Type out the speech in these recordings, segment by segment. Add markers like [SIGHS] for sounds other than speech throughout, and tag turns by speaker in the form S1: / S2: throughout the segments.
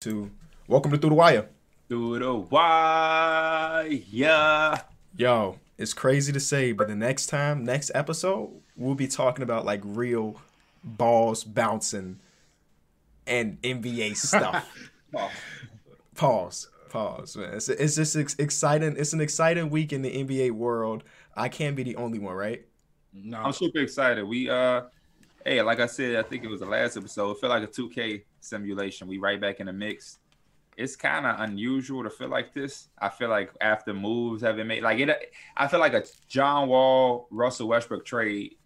S1: to welcome to Through the Wire.
S2: Through the wire.
S1: Yo, it's crazy to say, but the next time, next episode, we'll be talking about like real balls bouncing and NBA stuff. [LAUGHS] Pause. Pause, man. It's, it's just ex- exciting. It's an exciting week in the NBA world. I can't be the only one, right?
S2: No, I'm super excited. We uh, hey, like I said, I think it was the last episode. It felt like a 2K simulation. We right back in the mix. It's kind of unusual to feel like this. I feel like after moves have been made, like it, I feel like a John Wall Russell Westbrook trade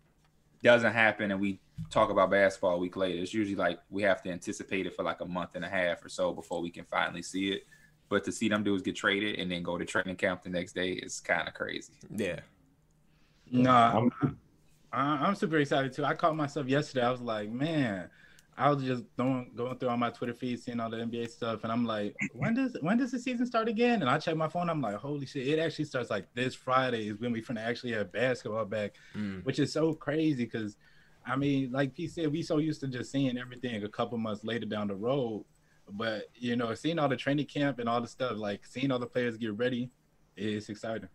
S2: doesn't happen, and we talk about basketball a week later. It's usually like we have to anticipate it for like a month and a half or so before we can finally see it. But to see them dudes get traded and then go to training camp the next day is kind of crazy.
S1: Yeah.
S3: No, I'm, I'm super excited too. I caught myself yesterday. I was like, man, I was just going going through all my Twitter feed, seeing all the NBA stuff, and I'm like, when does when does the season start again? And I check my phone. I'm like, holy shit! It actually starts like this Friday is when we finna actually have basketball back, mm. which is so crazy because, I mean, like P said, we so used to just seeing everything a couple months later down the road, but you know, seeing all the training camp and all the stuff, like seeing all the players get ready, is exciting.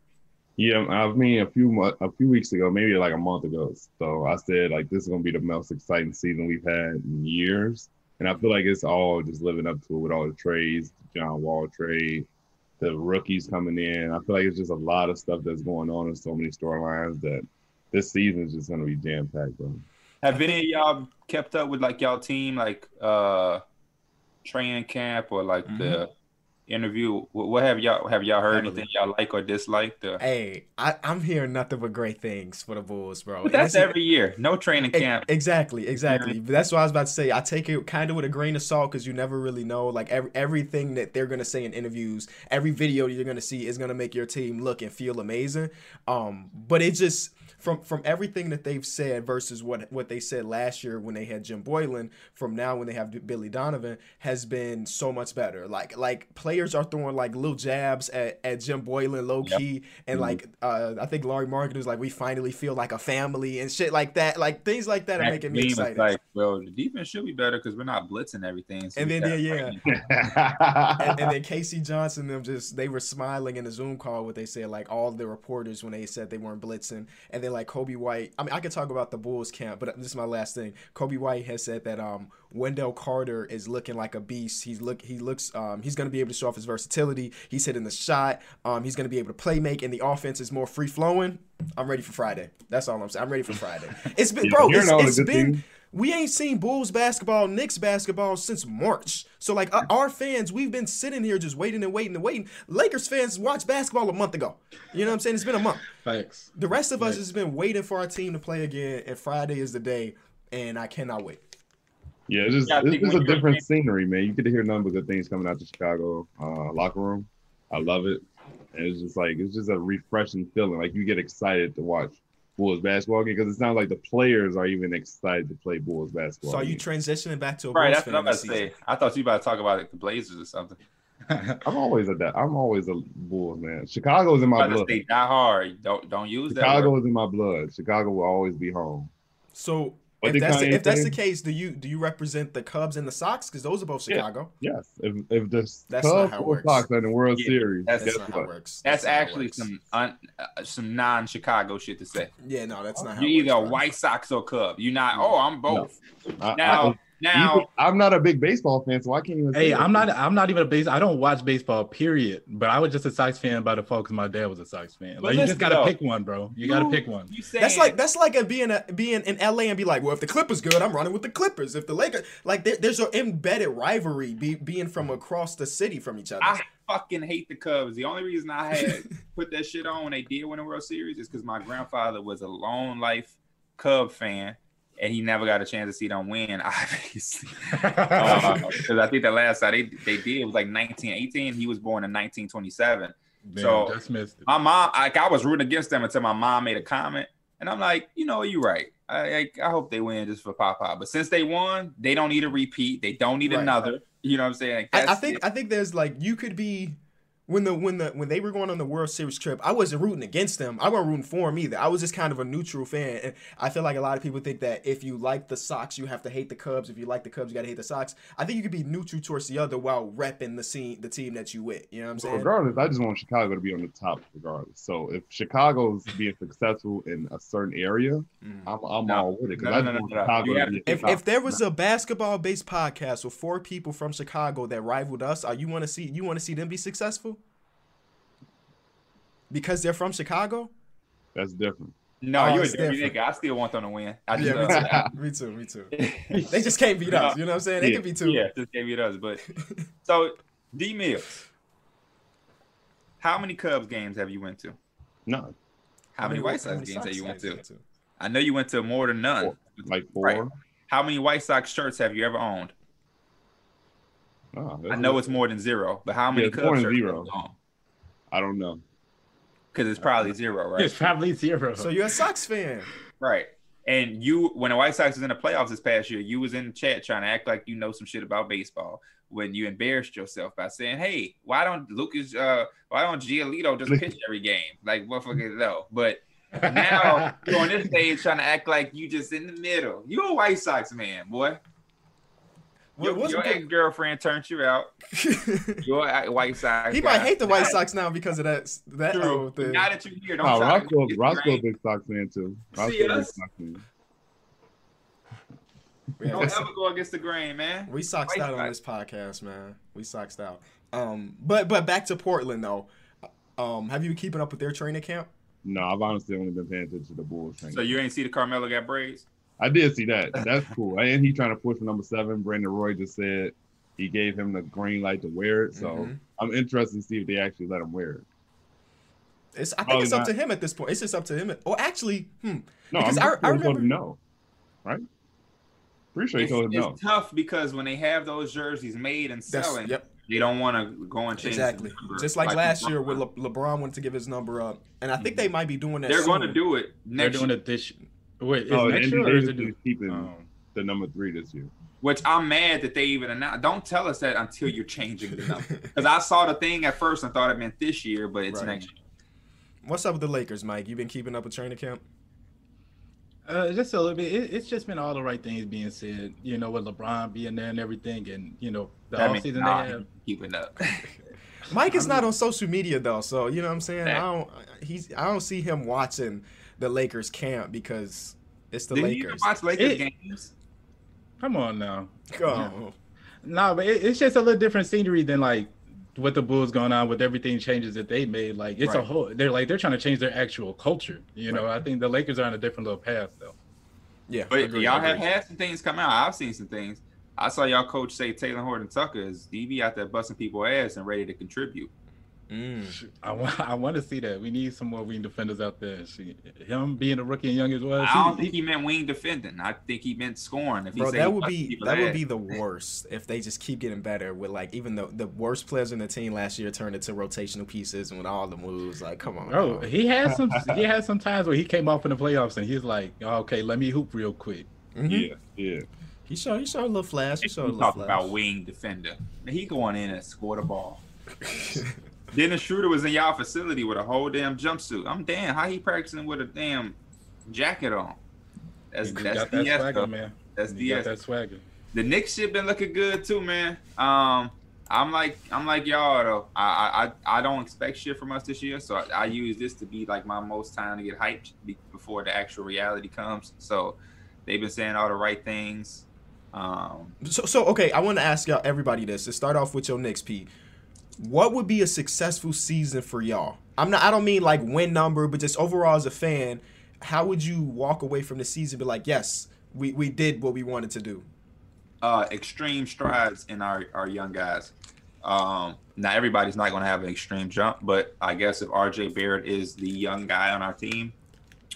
S4: Yeah, I mean, a few a few weeks ago, maybe like a month ago. So I said like this is gonna be the most exciting season we've had in years, and I feel like it's all just living up to it with all the trades, the John Wall trade, the rookies coming in. I feel like it's just a lot of stuff that's going on and so many storylines that this season is just gonna be jam packed, bro.
S2: Have any of y'all kept up with like y'all team, like uh training camp or like mm-hmm. the interview. What have y'all have y'all heard anything y'all like or dislike? The...
S1: Hey, I, am hearing nothing but great things for the Bulls, bro.
S2: But that's, every year. No training camp.
S1: Exactly, exactly. Yeah. That's what I was about to say. I take it kind of with a grain of salt because you never really know. Like every everything that they're gonna say in interviews, every video you're gonna see is gonna make your team look and feel amazing. Um, but it just from from everything that they've said versus what what they said last year when they had Jim Boylen, from now when they have Billy Donovan, has been so much better. Like like players are throwing like little jabs at, at Jim Boylen low key, yep. and mm-hmm. like uh, I think Lauri Markkanen was like, we finally feel like a family and shit like that. Like things like that, that are making me excited.
S2: Like, well, the defense should be better because we're not blitzing everything.
S1: So and then yeah, yeah. [LAUGHS] and, and then Casey Johnson them just they were smiling in the Zoom call what they said like all the reporters when they said they weren't blitzing, and then like Coby White. I mean, I could talk about the Bulls camp, but this is my last thing. Coby White has said that um, Wendell Carter is looking like a beast. He's look he looks um, he's going to be able to show off his versatility. He's hitting the shot. Um, he's going to be able to play make, and the offense is more free flowing. I'm ready for Friday. That's all I'm saying. I'm ready for Friday. [LAUGHS] It's been bro. it's, it's been. Thing we ain't seen Bulls basketball, Knicks basketball since March. So like our fans, we've been sitting here just waiting and waiting and waiting. Lakers fans watched basketball a month ago. You know what I'm saying? It's been a month.
S3: Thanks.
S1: The rest of Thanks. us has been waiting for our team to play again, and Friday is the day, and I cannot wait.
S4: Yeah, it's just yeah, it's just a different scenery, man. You get to hear none but good things coming out the Chicago uh, locker room. I love it. And it's just like it's just a refreshing feeling. Like you get excited to watch Bulls basketball game because it sounds like the players are even excited to play Bulls basketball.
S1: So are you transitioning back to a
S2: right? That's what I'm about to say. I thought you about to talk about like, the Blazers or something. [LAUGHS]
S4: I'm always a that. I'm always a Bulls man. Chicago's in my blood.
S2: Stay die hard. Don't don't use
S4: Chicago that. Chicago is in my blood. Chicago will always be home.
S1: So what if that's, the, if that's the case, do you do you represent the Cubs and the Sox because those are both Chicago?
S4: Yeah. Yes. If if the that's Cubs or Sox are in the World yeah, Series,
S2: that's, that's not how it works. That's, that's actually some un, uh, some non-Chicago shit to say.
S1: Yeah, no, that's not.
S2: How You're either works, White Sox or Cub. You're not. Oh, I'm both. No. Now. I, I, now
S4: I'm not a big baseball fan, so I can't even.
S3: Hey, I'm not. I'm not even a base. I don't watch baseball. Period. But I was just a Sox fan by default because my dad was a Sox fan. But like you just gotta though, pick one, bro. You, you gotta pick one.
S1: That's like that's like a being a being in LA and be like, well, if the Clippers good, I'm running with the Clippers. If the Lakers, like there, there's an embedded rivalry be, being from across the city from each other.
S2: I fucking hate the Cubs. The only reason I had [LAUGHS] put that shit on when they did win the World Series is because my grandfather was a lone life Cub fan and he never got a chance to see them win, [LAUGHS] obviously. [LAUGHS] Because uh, I think the last time they, they did was like 1918. He was born in 1927. Damn, so my mom, like I was rooting against them until my mom made a comment, and I'm like, you know, you're right. I, I, I hope they win just for Papa. But since they won, they don't need a repeat. They don't need right. another. You know what I'm saying?
S1: Like, I, I think it. I think there's like you could be when the when the when they were going on the World Series trip, I wasn't rooting against them. I wasn't rooting for them either. I was just kind of a neutral fan. And I feel like a lot of people think that if you like the Sox, you have to hate the Cubs. If you like the Cubs, you got to hate the Sox. I think you could be neutral towards the other while repping the scene, the team that you with. You know what I'm saying?
S4: regardless, I just want Chicago to be on the top, regardless. So if Chicago's being successful in a certain area, mm. I'm, I'm no, all with it because no, no, I just want Chicago
S1: to be. If, if there was a basketball-based podcast with four people from Chicago that rivaled us, are you want to see you want to see them be successful? Because they're from Chicago?
S4: That's different.
S2: No, oh, you're a dirty nigga. I still want them to win. I just,
S1: yeah, [LAUGHS] me, too. me too. Me [LAUGHS] too. they just can't beat us. You know what I'm saying? They
S2: yeah,
S1: can be two.
S2: Yeah, just can't beat us. But [LAUGHS] so D Mills, how many Cubs games have you went to?
S4: None.
S2: How, how many White Sox games have you went to? to? I know you went to more than none.
S4: Four. Like four.
S2: Right. How many White Sox shirts have you ever owned? Oh, I know it's more than zero, but how many yeah, Cubs shirts? Zero.
S4: I don't know
S2: because it's probably zero, right?
S3: It's probably zero.
S1: So you're a Sox fan,
S2: right? And you, when the White Sox was in the playoffs this past year, you was in the chat trying to act like you know some shit about baseball. When you embarrassed yourself by saying, "Hey, why don't Lucas, uh, why don't Giolito just pitch every game like motherfucker no?" But now you're on this stage trying to act like you just in the middle. You a White Sox man, boy. Your, your ex girlfriend turned you out. [LAUGHS] your White Sox.
S1: He might hate the White Sox now because of that that True. thing.
S2: Now that you here, don't oh, Roscoe,
S4: Roscoe big Sox fan too. Roscoe See us? Sox fan.
S2: Yeah, don't ever go against the grain, man.
S1: We soxed out on this podcast, man. We soxed out. Um, but but back to Portland though. Um, have you been keeping up with their training camp?
S4: No, I've honestly only been paying attention to the Bulls.
S2: So you ain't see the Carmelo got braids?
S4: I did see that. That's cool. And he trying to push for number seven. Brandon Roy just said he gave him the green light to wear it. So mm-hmm. I'm interested to see if they actually let him wear it.
S1: It's, I think Probably it's up not. to him at this point. It's just up to him. At, oh, actually, hmm.
S4: No, because I, I remember no, right? Pretty sure he told him
S2: it's
S4: no.
S2: It's tough because when they have those jerseys made and selling, yep. they don't want to go and change.
S1: Exactly. Just like, like last year, where Le- LeBron wanted to give his number up, and I think mm-hmm. they might be doing that.
S2: They're going to do it.
S3: Next They're doing it this. Wait, is oh, next year or is it
S4: keeping um, the number three this year?
S2: Which I'm mad that they even announced. Don't tell us that until you're changing the number. Because I saw the thing at first and thought it meant this year, but it's right. next year.
S1: What's up with the Lakers, Mike? You been keeping up with training camp?
S3: Uh, just a little bit. It, it's just been all the right things being said. You know, with LeBron being there and everything, and you know the that offseason they have.
S2: Keeping up.
S1: Mike is not on social media though, so you know what I'm saying. I don't. He's. I don't see him watching the Lakers camp because it's the
S2: Did
S1: Lakers.
S2: You watch Lakers it, games?
S3: Come on now. Go. No, [LAUGHS] but it, it's just a little different scenery than like what the Bulls going on with everything changes that they made. Like it's right. a whole. They're like they're trying to change their actual culture. You know, right. I think the Lakers are on a different little path though.
S1: Yeah,
S2: but agreed, y'all have had some things come out. I've seen some things. I saw y'all coach say Talen Horton-Tucker is DB out there busting people ass and ready to contribute.
S3: Mm. I want [LAUGHS] I want to see that. We need some more wing defenders out there. See, him being a rookie and young as well.
S2: I don't he, think he meant wing defending. I think he meant scoring. If he
S1: bro, that would be that would be the worst if they just keep getting better with like even the the worst players in the team last year turned into rotational pieces and with all the moves. Like, come on,
S3: bro. bro. He had some [LAUGHS] he had some times where he came off in the playoffs and he's like, oh, okay, let me hoop real quick.
S4: Mm-hmm. Yeah, yeah.
S1: He showed he showed a little flash. He showed a little
S2: talk
S1: flash.
S2: about wing defender. He going in and score the ball. [LAUGHS] Dennis Schroeder was in y'all facility with a whole damn jumpsuit. I'm damn how he practicing with a damn jacket on. That's that's
S3: DS that swagger, man.
S2: That's he DS.
S3: that swagger.
S2: The Knicks shit been looking good too, man. Um, I'm like I'm like y'all though. I I I don't expect shit from us this year, so I, I use this to be like my most time to get hyped before the actual reality comes. So they've been saying all the right things. Um,
S1: so so okay, I want to ask y'all everybody this. To start off with your Knicks, Pete what would be a successful season for y'all? I'm not I don't mean like win number, but just overall as a fan, how would you walk away from the season be like, yes, we, we did what we wanted to do?
S2: Uh extreme strides in our, our young guys. Um now everybody's not gonna have an extreme jump, but I guess if RJ Barrett is the young guy on our team,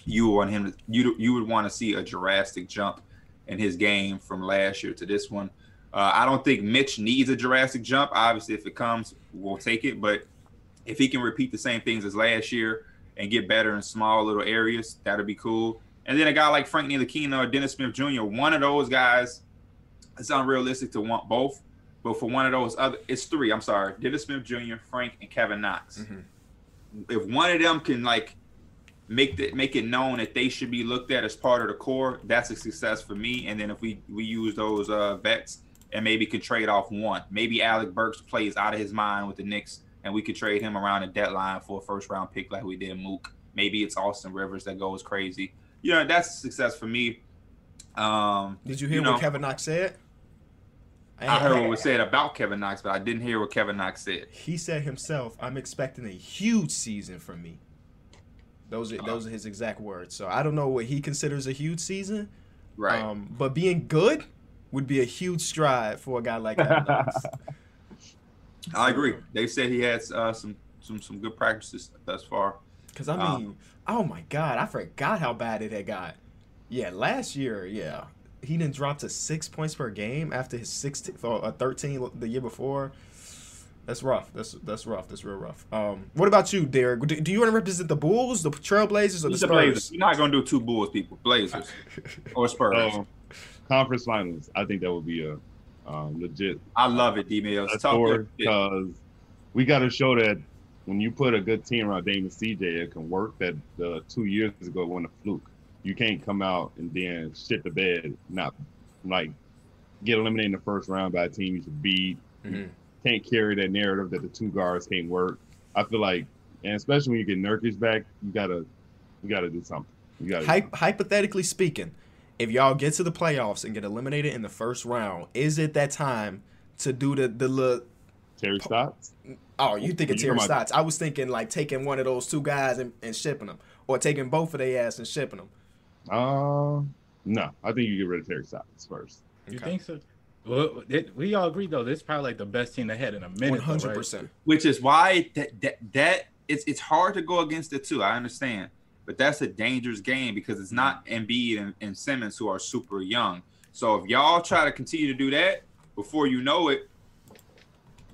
S2: you want him to you you would want to see a drastic jump in his game from last year to this one. Uh, I don't think Mitch needs a Jurassic jump. Obviously, if it comes, we'll take it. But if he can repeat the same things as last year and get better in small little areas, that'd be cool. And then a guy like Frank Ntilikina or Dennis Smith Jr., one of those guys, it's unrealistic to want both. but for one of those other, it's three. I'm sorry, Dennis Smith Jr., Frank, and Kevin Knox.
S1: Mm-hmm.
S2: If one of them can like make the, make it known that they should be looked at as part of the core, that's a success for me. And then if we we use those uh, vets and maybe can trade off one, maybe Alec Burks plays out of his mind with the Knicks, and we could trade him around the deadline for a first round pick like we did Mook. Maybe it's Austin Rivers that goes crazy. You know, that's a success for me. Um,
S1: Did you hear
S2: you know,
S1: what Kevin Knox said?
S2: I heard what was said about Kevin Knox, but I didn't hear what Kevin Knox said.
S1: He said himself, "I'm expecting a huge season from me." Those are those are his exact words. So I don't know what he considers a huge season.
S2: Right.
S1: Um, but being good would be a huge stride for a guy like Kevin Knox. [LAUGHS]
S2: I agree. They said he had uh, some some some good practices thus far.
S1: Because I
S2: Um,
S1: mean, oh my God, I forgot how bad it had got. Yeah, last year, yeah, he didn't drop to six points per game after his sixteen or uh, thirteen the year before. That's rough. That's that's rough. That's real rough. Um, what about you, Derek? Do, do you want to represent the Bulls, the Trailblazers, or the
S2: He's the Blazers.
S1: Spurs?
S2: You're not gonna do two Bulls people, Blazers [LAUGHS] or Spurs.
S4: Um, conference finals. I think that would be a um, legit
S2: I love it, D Mills. Talk
S4: score because we got to show that when you put a good team around Damon CJ, it can work. That uh, two years ago won a fluke. You can't come out and then shit the bed, not like get eliminated in the first round by a team you should beat.
S1: Mhm.
S4: Can't carry that narrative that the two guards can't work. I feel like, and especially when you get Nurkic back, you gotta, you gotta do something. You gotta.
S1: Hy- hypothetically speaking, if y'all get to the playoffs and get eliminated in the first round, is it that time to do the the little?
S4: Terry Stotts.
S1: Oh, you think
S4: of
S1: Terry
S4: talking
S1: Stotts? I was thinking like taking one of those two guys and, and shipping them, or taking both of their ass and shipping them.
S4: Uh, no, I think you get rid of Terry Stotts first.
S3: You think so? Well, it, we all agree though. This is probably like the best team ahead in a minute.
S1: Hundred percent.
S2: which is why that that, that it's it's hard to go against it too. I understand, but that's a dangerous game because it's not mm. Embiid and, and Simmons who are super young. So if y'all try to continue to do that, before you know it,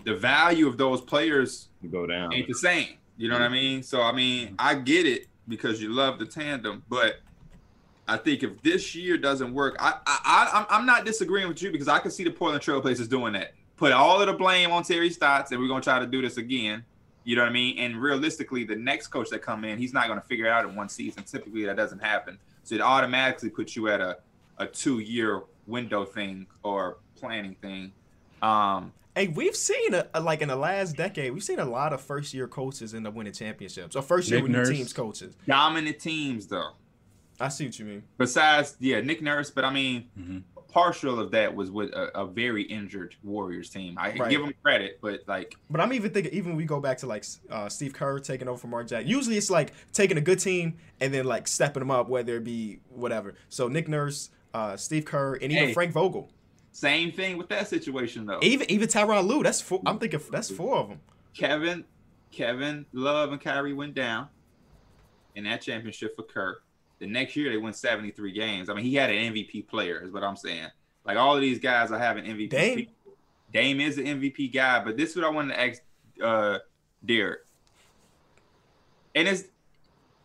S2: the value of those players
S4: You go down.
S2: ain't the same. You know what I mean? So I mean, mm. I get it because you love the tandem, but I think if this year doesn't work, I I, I I'm- I'm not disagreeing with you because I can see the Portland Trailblazers doing that. Put all of the blame on Terry Stotts, and we're gonna try to do this again. You know what I mean? And realistically, the next coach that come in, he's not gonna figure it out in one season. Typically, that doesn't happen. So it automatically puts you at a a two year window thing or planning thing. Um,
S1: Hey, we've seen a, a- like in the last decade, we've seen a lot of first year coaches end up winning championships, or first year
S3: Nick
S1: with new teams coaches.
S2: dominant teams though.
S1: I see what you mean.
S2: Besides, yeah, Nick Nurse, but I mean,
S3: Mhm.
S2: Partial of that was with a, a very injured Warriors team. I
S1: Right.
S2: give them credit, but like,
S1: But I'm even thinking, even when we go back to like uh, Steve Kerr taking over from Mark Jackson. Usually it's like taking a good team and then like stepping them up, whether it be whatever. So Nick Nurse, uh, Steve Kerr, and even
S2: Hey.
S1: Frank Vogel,
S2: same thing with that situation though.
S1: even even Tyronn Lue. That's four. I'm thinking that's four of them.
S2: Kevin, Kevin Love and Kyrie went down in that championship for Kerr. The next year they won 73 games. I mean, he had an MVP player, is what I'm saying. Like all of these guys are having MVP.
S1: Dame.
S2: Dame is an MVP guy, but this is what I wanted to ask uh Derek. And it's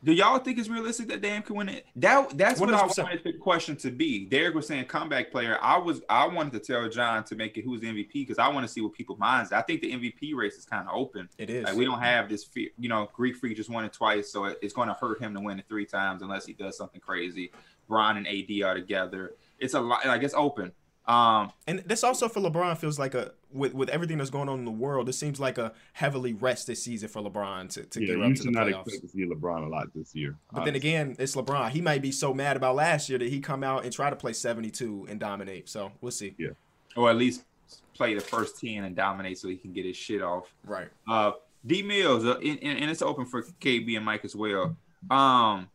S2: do y'all think it's realistic that Dame can win it? That that's what I
S1: 100%.
S2: wanted the question to be. Derek was saying comeback player. I was I wanted to tell John to make it who's the MVP because I want to see what people's minds. I think the MVP race is kind of open.
S1: It is.
S2: Like we don't have this fear, you know, Greek Freak just won it twice, so it- it's going to hurt him to win it three times unless he does something crazy. Bron and AD are together. It's a lot. Like it's open. Um,
S1: And this also for LeBron feels like a with with everything that's going on in the world. It seems like a heavily rested season for LeBron to, to
S4: Yeah,
S1: get
S4: you
S1: up to the
S4: not
S1: playoffs.
S4: expect to see LeBron a lot this year.
S1: But then again, it's LeBron. He might be so mad about last year that he come out and try to play 72 and dominate. So we'll see.
S2: Yeah, or at least play the first ten and dominate so he can get his shit off.
S1: Right.
S2: Uh, D Mills, uh, and, and and it's open for KB and Mike as well. Um,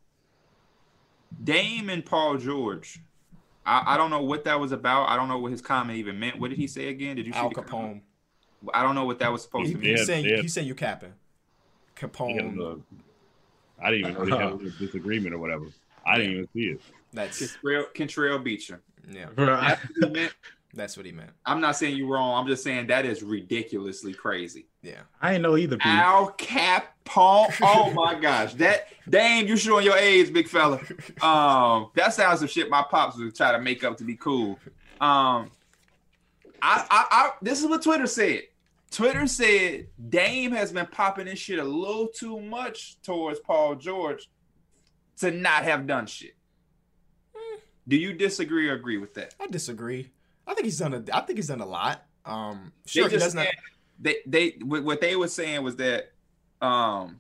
S2: Dame and Paul George. I, I don't know what that was about. I don't know what his comment even meant. What did he say again? Did you see
S1: Al
S2: the comment?
S1: Capone.
S2: I don't know what that was supposed
S1: He,
S2: to
S1: he's
S2: mean.
S4: Yeah,
S1: saying
S4: yeah.
S1: he's saying you capping.
S4: They had
S1: Capone.
S4: a- I didn't even know they had a disagreement or whatever. I didn't even see it.
S1: That's
S2: Kentrell, Kentrell beat you.
S1: yeah.
S3: Bro, I-
S2: That's what he meant.
S1: That's what he meant.
S2: I'm not saying you're wrong. I'm just saying that is ridiculously crazy.
S1: Yeah.
S3: I ain't know either. P.
S2: Al Capone. Oh [LAUGHS] my gosh. That Dame, you showing your age, big fella. Um, that sounds some shit my pops would try to make up to be cool. Um I, I, I, this is what Twitter said. Twitter said Dame has been popping this shit a little too much towards Paul George to not have done shit. Do you disagree or agree with that?
S1: I disagree. I think he's done a. I think he's done a lot. Um, sure,
S2: They
S1: he
S2: just
S1: does not.
S2: They, they, what what they were saying was that, um,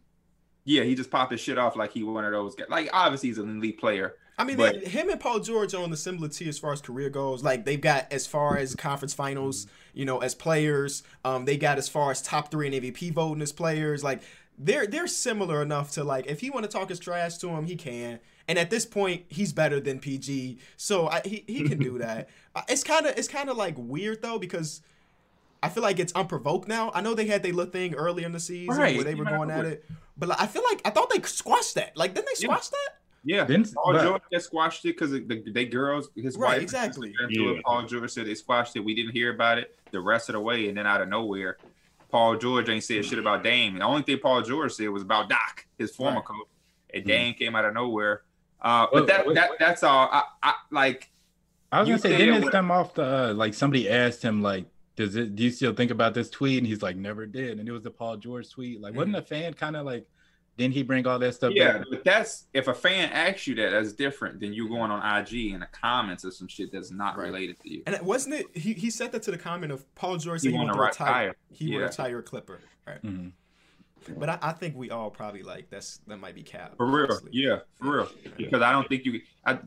S2: yeah, he just popped his shit off like he one of those guys. Like obviously he's an elite player.
S1: I mean,
S2: but-
S1: they, him and Paul George are on the similar tier as far as career goes. Like they've got as far as conference finals, you know, as players. Um, they got as far as top three in MVP voting as players. Like they're they're similar enough to like if he want to talk his trash to him, he can. And at this point, he's better than PG, so I, he he can do [LAUGHS] that. Uh, It's kind of it's kind of like weird though because. I feel like it's unprovoked now. I know they had their little thing earlier in the season
S2: Right,
S1: where they were going at it, but like, I feel like I thought they squashed that. Like, didn't they
S2: Yeah.
S1: squash that?
S2: Yeah,
S3: Didn't-
S2: Paul
S3: but-
S2: George just squashed it because the, they girls, his
S1: Right,
S2: wife,
S1: exactly.
S2: went it.
S4: Yeah.
S2: Paul George said they squashed it. We didn't hear about it the rest of the way, and then out of nowhere, Paul George ain't said shit about Dame. The only thing Paul George said was about Doc, his former
S1: Right.
S2: coach, and Dame came out of nowhere. Uh, but that,
S3: wait,
S2: that that's all. I, I like.
S3: I was gonna say,
S2: said
S3: didn't it
S2: what-
S3: stem off the uh, like somebody asked him like, does it? Do you still think about this tweet? And he's like, never did. And it was the Paul George tweet. Like, wasn't a fan kind of like? Didn't he bring all that stuff?
S2: Yeah,
S3: back?
S2: but that's if a fan asks you that, that's different than you going on IG in the comments or some shit that's not
S1: Right.
S2: related to you.
S1: And it wasn't it he, he said that to the comment of Paul George
S2: He
S1: said he
S2: want to
S1: to retire.
S2: retire.
S1: He would retire Clipper. Right.
S3: Mhm.
S1: But I, I think we all probably like that's that might be cap.
S2: For real,
S1: honestly.
S2: yeah, for real. Because I don't think you, I,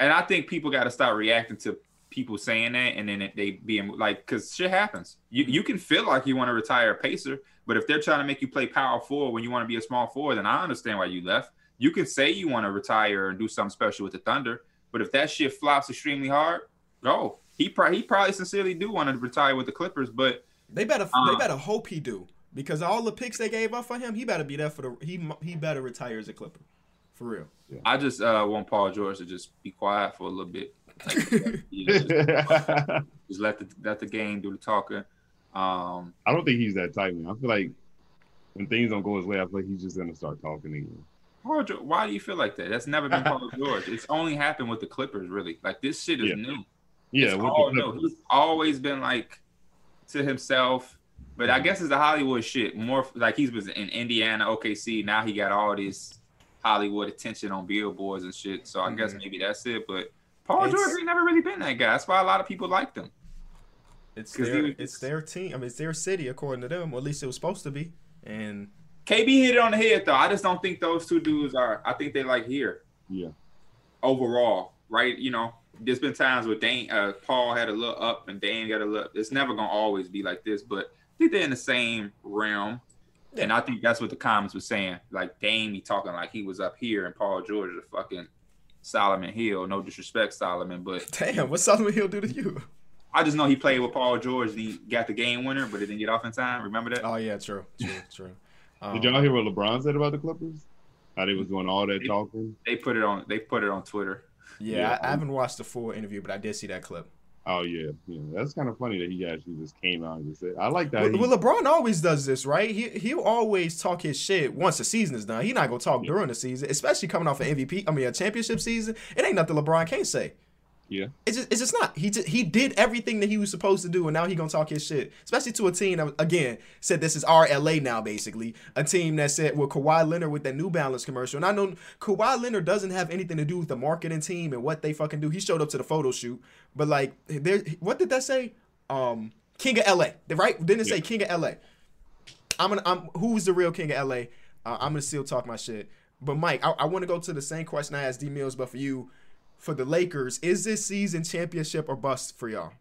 S2: and I think people got to start reacting to people saying that, and then it- they being like, because shit happens. You you can feel like you want to retire a pacer, but if they're trying to make you play power forward when you want to be a small forward, then I understand why you left. You can say you want to retire and do something special with the Thunder, but if that shit flops extremely hard, go. He probably he probably sincerely do want to retire with the Clippers, but
S1: They better
S2: Uh.
S1: they better hope he do because all the picks they gave up for him, he better be there for the he he better retire as a Clipper. For real.
S2: I just uh, want Paul George to just be quiet for a little bit. [LAUGHS] Like, you just- just let the let the game do the talking. Um,
S4: I don't think he's that type, man. I feel like when things don't go his way, I feel like he's just gonna start talking again.
S2: Paul George, why do you feel like that? That's never been Paul George. It's only happened with the Clippers, really. Like this shit is
S4: Yeah.
S2: new.
S4: Yeah,
S2: it's
S4: with
S2: all
S4: the
S2: new. He's always been like to himself. But I guess it's the Hollywood shit. More like he was in Indiana, OKC. Now he got all this Hollywood attention on billboards and shit. So I guess
S1: Mhm.
S2: maybe that's it. But Paul
S1: It's-
S2: George ain't never really been that guy. That's why a lot of people liked him.
S1: It's
S2: 'Cause he
S1: their
S2: was
S1: it's their team. I mean it's their city according to them, or at least it was supposed to be. And
S2: KB hit it on the head though. I just don't think those two dudes are. I think they like here
S4: Yeah.
S2: overall, right? You know, there's been times where Dame, uh, Paul had a little up and Dame got a little. It's never gonna always be like this, but I think they're in the same realm. And I think that's what the comments were saying. Like Dame, he talking like he was up here, and Paul George is a fucking Solomon Hill. No disrespect, Solomon, but
S1: damn, what Solomon Hill do to you?
S2: I just know he played with Paul George. And he got the game winner, but it didn't get off in time. Remember that?
S1: Oh yeah, true, true, true. Um,
S4: Did y'all hear what LeBron said about the Clippers? How they was doing all that talking?
S2: They put it on. They put it on Twitter.
S1: Yeah,
S4: Yeah.
S1: I, I haven't watched the full interview, but I did see that clip.
S4: Oh yeah, yeah. That's kind of funny that he actually just came out and just said, "I like that."
S1: Well, well, LeBron always does this, right? He he'll always talk his shit once the season is done. He not gonna talk
S4: Yeah.
S1: during the season, especially coming off an MVP. I mean, a championship season. It ain't nothing LeBron can't say.
S4: Yeah.
S1: It's just, it's just not. He just, he did everything that he was supposed to do, and now he gonna talk his shit. Especially to a team that again said this is our LA now, basically a team that said with Kawhi Leonard with that New Balance commercial. And I know Kawhi Leonard doesn't have anything to do with the marketing team and what they fucking do. He showed up to the photo shoot, but like, there, what did that say? Um, King of LA, right? Didn't it say
S4: Yeah.
S1: King of LA? I'm gonna. I'm who's the real king of LA? Uh, I'm gonna still talk my shit. But Mike, I, I want to go to the same question I asked D Mills, but for you, for the Lakers, is this season championship or bust for y'all?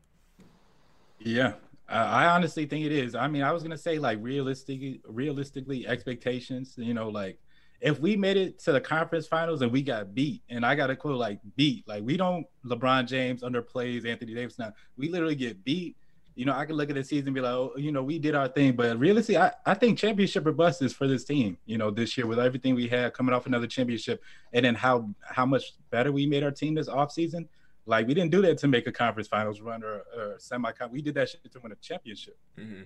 S3: Yeah, I honestly think it is. I mean, I was gonna say like realistically, realistically expectations. You know, like if we made it to the conference finals and we got beat, and I got to quote like beat, like we don't LeBron James underplays Anthony Davis now. We literally get beat. You know, I can look at the season and be like, oh, you know, we did our thing, but realistically, I, I think championship or bust is for this team. You know, this year with everything we had coming off another championship, and then how how much better we made our team this offseason. Like we didn't do that to make a conference finals run or, or semi. We did that shit to win a championship.
S1: Mm-hmm.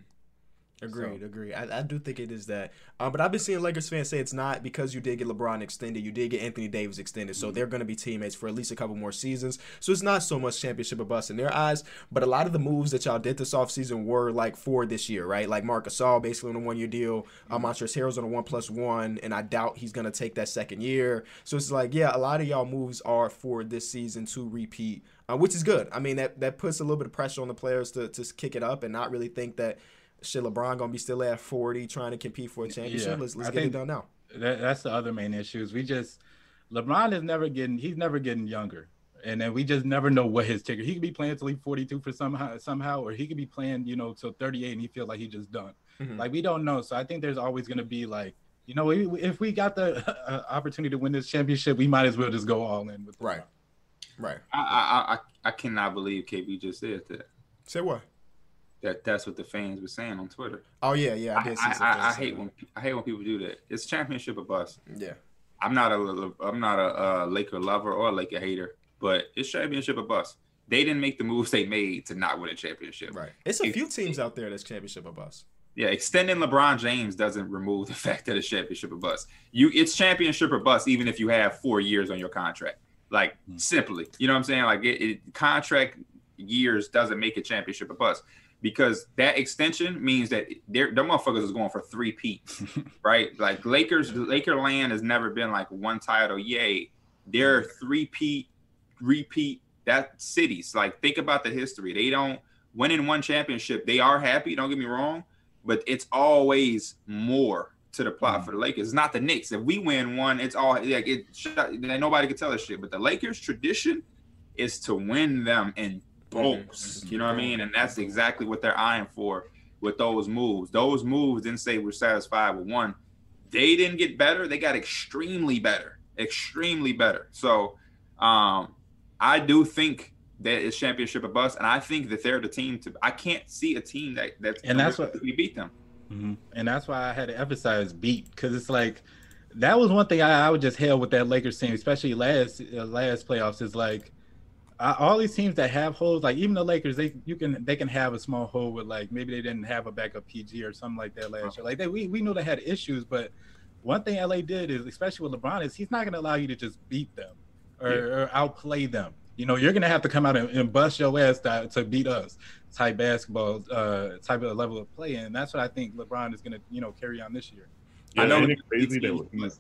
S1: Agreed, so. agreed. I, I do think it is that. Um, but I've been seeing Lakers fans say it's not because you did get LeBron extended, you did get Anthony Davis extended, so mm-hmm. they're going to be teammates for at least a couple more seasons. So it's not so much championship of bust in their eyes. But a lot of the moves that y'all did this offseason were like for this year, right? Like Marc Gasol basically on a one year deal, mm-hmm. Montrezl Harrell's on a one plus one, and I doubt he's going to take that second year. So it's like, yeah, a lot of y'all moves are for this season to repeat. Uh, which is good. I mean, that, that puts a little bit of pressure on the players to, to kick it up and not really think that shit, LeBron gonna be still at 40 trying to compete for a championship. Yeah, let's let's get it done now.
S3: That, that's the other main issues. We just LeBron is never getting he's never getting younger. And then we just never know what his ticker. He could be playing till he's 42 for somehow somehow, or he could be playing, you know, till 38 and he feels like he just done. Mm-hmm. Like we don't know. So I think there's always gonna be like, you know, if we got the [LAUGHS] uh, opportunity to win this championship, we might as well just go all in with
S1: right. Right.
S2: I, I I I cannot believe KB just said that.
S1: Say what?
S2: That that's what the fans were saying on Twitter.
S1: Oh yeah, yeah. I,
S2: I, I, I hate when I hate when people do that. It's championship or bust.
S1: Yeah.
S2: I'm not a I'm not a, a Laker lover or a Laker hater, but it's championship or bust. They didn't make the moves they made to not win a championship.
S1: Right. It's a few teams out there that's championship or bust.
S2: Yeah, extending LeBron James doesn't remove the [LAUGHS] fact that it's championship or bust. You, it's championship or bust, even if you have four years on your contract. Like mm. simply, you know what I'm saying? Like it, it, contract years doesn't make a championship or bust because that extension means that their the motherfuckers is going for three peats, [LAUGHS] right? Like Lakers, Laker land has never been like one title, yay. They're three peat, repeat that cities. Like think about the history. They don't win in one championship. They are happy. Don't get me wrong, but it's always more to the plot mm-hmm. for the Lakers. It's not the Knicks. If we win one, it's all like it. Nobody can tell us shit. But the Lakers' tradition is to win them in Mm-hmm. You know what I mean? And that's exactly what they're eyeing for with those moves. Those moves didn't say we're satisfied with one. They didn't get better. They got extremely better, extremely better. So um, I do think that it's championship of us, and I think that they're the team to. I can't see a team that that's
S3: and that's what
S2: we beat them.
S3: Mm-hmm. And that's why I had to emphasize beat because it's like that was one thing I, I would just hail with that Lakers team, especially last uh, last playoffs. Is like uh, all these teams that have holes, like even the Lakers, they you can they can have a small hole with like maybe they didn't have a backup PG or something like that last year. Like they, we we knew they had issues, but one thing LA did is, especially with LeBron, is he's not going to allow you to just beat them or, yeah. or, outplay them. You know, you're going to have to come out and, and bust your ass to, to, beat us type basketball uh, type of level of play, and that's what I think LeBron is going to you know carry on this year.
S2: Yeah, I know. Crazy teams,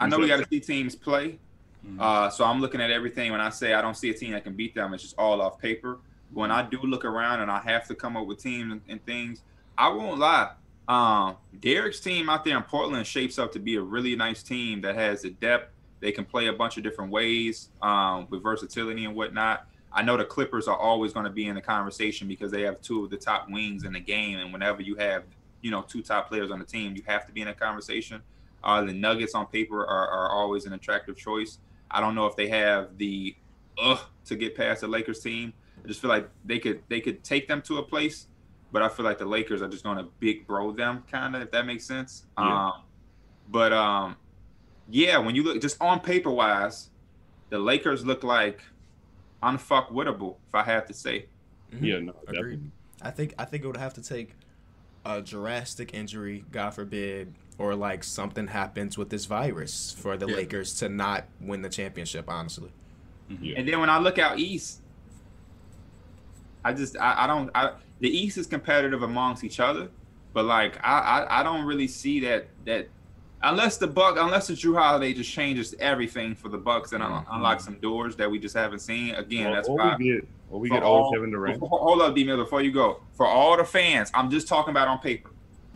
S2: I know we got to see teams play, Mm-hmm. Uh, so I'm looking at everything. When I say I don't see a team that can beat them, it's just all off paper. When I do look around and I have to come up with teams and, and things, I won't lie. Um, Derek's team out there in Portland shapes up to be a really nice team that has the depth. They can play a bunch of different ways um, with versatility and whatnot. I know the Clippers are always going to be in the conversation because they have two of the top wings in the game, and whenever you have you know two top players on the team, you have to be in a conversation. Uh, the Nuggets on paper are, are always an attractive choice. I don't know if they have the uh to get past the Lakers team. I just feel like they could they could take them to a place, but I feel like the Lakers are just going to big bro them, kind of if that makes sense. Yeah. Um, but um, yeah, when you look just on paper wise, the Lakers look like unfuckwittable, if I have to say.
S4: Mm-hmm. Yeah, no, Agreed.
S1: I think I think it would have to take a drastic injury, God forbid, or like something happens with this virus for the yeah. Lakers to not win the championship, honestly.
S2: Mm-hmm. Yeah. And then when I look out east, I just I, I don't I the East is competitive amongst each other, but like I, I, I don't really see that that unless the Buck unless the Jrue Holiday just changes everything for the Bucks and mm-hmm. unlock some doors that we just haven't seen. Again, well, that's why
S4: we get or we get all Kevin Durant. [LAUGHS]
S2: Hold up, D Miller, before you go. For all the fans, I'm just talking about on paper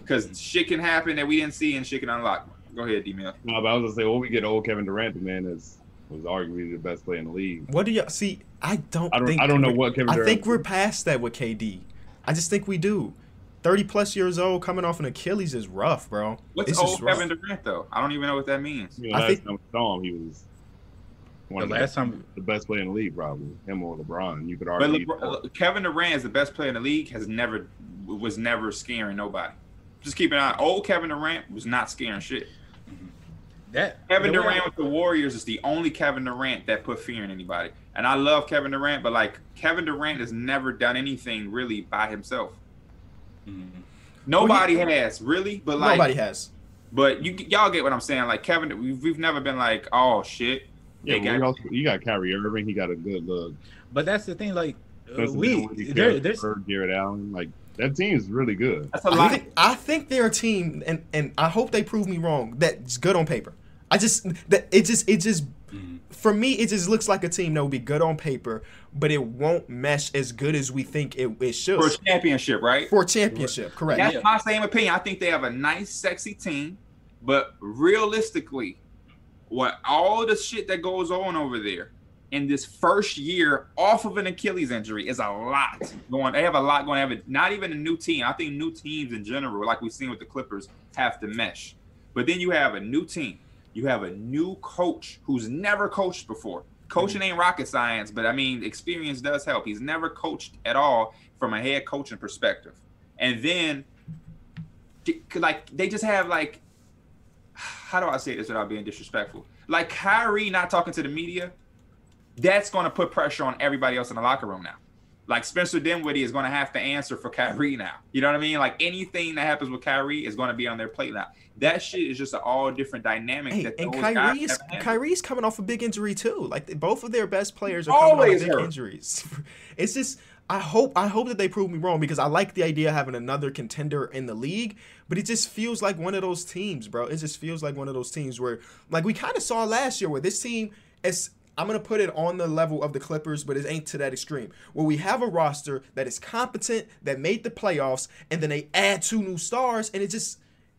S2: because shit can happen that we didn't see and shit can unlock. Go ahead, D Mill.
S4: No, but I was gonna say, well, we get old Kevin Durant, the man is was arguably the best player in the league.
S1: What do you see? I don't.
S4: I don't.
S1: Think
S4: I don't know what Kevin.
S1: Durant I think we're past that with KD. I just think we do. Thirty plus years old, coming off an Achilles is rough, bro.
S2: What's it's old Kevin Durant though? I don't even know what that means.
S4: You know, I think time we saw him, he was one the last the, time the best player in the league, probably him or LeBron. You could argue.
S2: But LeBron, Kevin Durant is the best player in the league. Has never was never scaring nobody just keep an eye. Old Kevin Durant was not scaring shit.
S3: That
S2: Kevin Durant with the Warriors is the only Kevin Durant that put fear in anybody. And I love Kevin Durant, but like Kevin Durant has never done anything really by himself.
S1: Mm-hmm.
S2: Nobody well, has really, but like
S1: nobody has.
S2: But you y'all get what I'm saying. Like Kevin, we've, we've never been like, oh shit.
S4: Yeah, got, also, you got Kyrie Irving. He got a good look.
S3: But that's the thing. Like uh, we, there, there's
S4: Jarrett Allen. Like that team is really good.
S1: That's a lot. I think, I think they're a team, and and I hope they prove me wrong. That's good on paper. I just that it just it just mm-hmm. for me it just looks like a team that would be good on paper, but it won't mesh as good as we think it, it should
S2: for a championship, right?
S1: For a championship, correct?
S2: That's yeah. my same opinion. I think they have a nice, sexy team, but realistically, what all the shit that goes on over there in this first year off of an Achilles injury is a lot going. They have a lot going. Have not even a new team. I think new teams in general, like we've seen with the Clippers, have to mesh. But then you have a new team. You have a new coach who's never coached before. Coaching ain't rocket science, but I mean, experience does help. He's never coached at all from a head coaching perspective. And then, like, they just have like, [SIGHS] how do I say this without being disrespectful? Like Kyrie not talking to the media that's going to put pressure on everybody else in the locker room now. Like Spencer Dinwiddie is going to have to answer for Kyrie now. You know what I mean? Like anything that happens with Kyrie is going to be on their plate now. That shit is just an all different dynamic.
S1: Hey, and Kyrie's Kyrie's coming off a big injury too. Like both of their best players are coming off big hurt. injuries. [LAUGHS] It's just I hope I hope that they prove me wrong because I like the idea of having another contender in the league, but it just feels like one of those teams, bro. It just feels like one of those teams where like we kind of saw last year where this team is I'm gonna put it on the level of the Clippers, but it ain't to that extreme. Where we have a roster that is competent, that made the playoffs, and then they add two new stars, and it just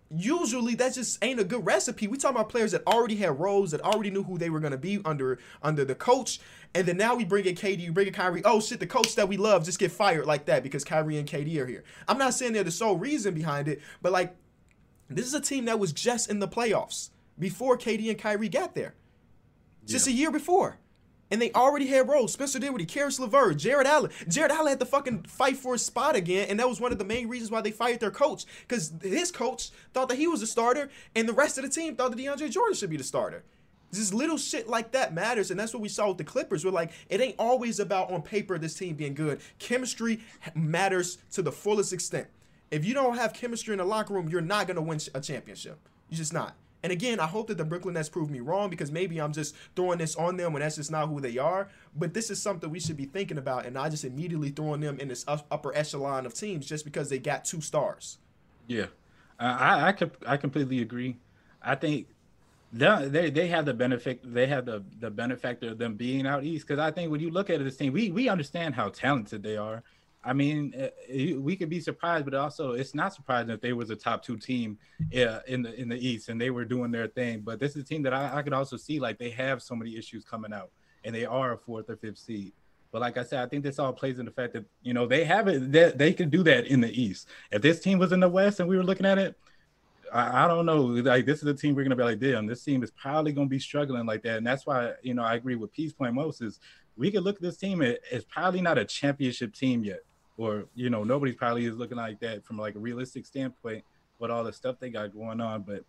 S1: usually that just ain't a good recipe. We talk about players that already had roles, that already knew who they were gonna be under under the coach, and then now we bring in KD, we bring in Kyrie. Oh shit, the coach that we love just get fired like that because Kyrie and KD are here. I'm not saying they're the sole reason behind it, but like this is a team that was just in the playoffs before KD and Kyrie got there just yeah. a year before. And they already had roles. Spencer Dinwiddie, Caris LeVert, Jarrett Allen. Jarrett Allen had to fucking fight for his spot again, and that was one of the main reasons why they fired their coach. Because his coach thought that he was a starter, and the rest of the team thought that DeAndre Jordan should be the starter. Just little shit like that matters, and that's what we saw with the Clippers. We're like, it ain't always about on paper this team being good. Chemistry matters to the fullest extent. If you don't have chemistry in the locker room, you're not gonna win a championship. You're just not. And again, I hope that the Brooklyn Nets prove me wrong because maybe I'm just throwing this on them when that's just not who they are. But this is something we should be thinking about, and not just immediately throwing them in this upper echelon of teams just because they got two stars.
S3: Yeah, I I, I completely agree. I think they they have the benefit they have the the benefactor of them being out east because I think when you look at this team, we we understand how talented they are. I mean, eh, we could be surprised, but also it's not surprising if they was a top two team eh, in the in the East and they were doing their thing. But this is a team that I, I could also see like they have so many issues coming out, and they are a fourth or fifth seed. But like I said, I think this all plays in the fact that you know they have it. They, they can do that in the East. If this team was in the West and we were looking at it, I, I don't know. Like this is a team we're gonna be like, damn, this team is probably gonna be struggling like that. And that's why you know I agree with Peace Point most is we could look at this team. It's probably not a championship team yet or you know nobody's probably is looking like that from like a realistic standpoint with all the stuff they got going on but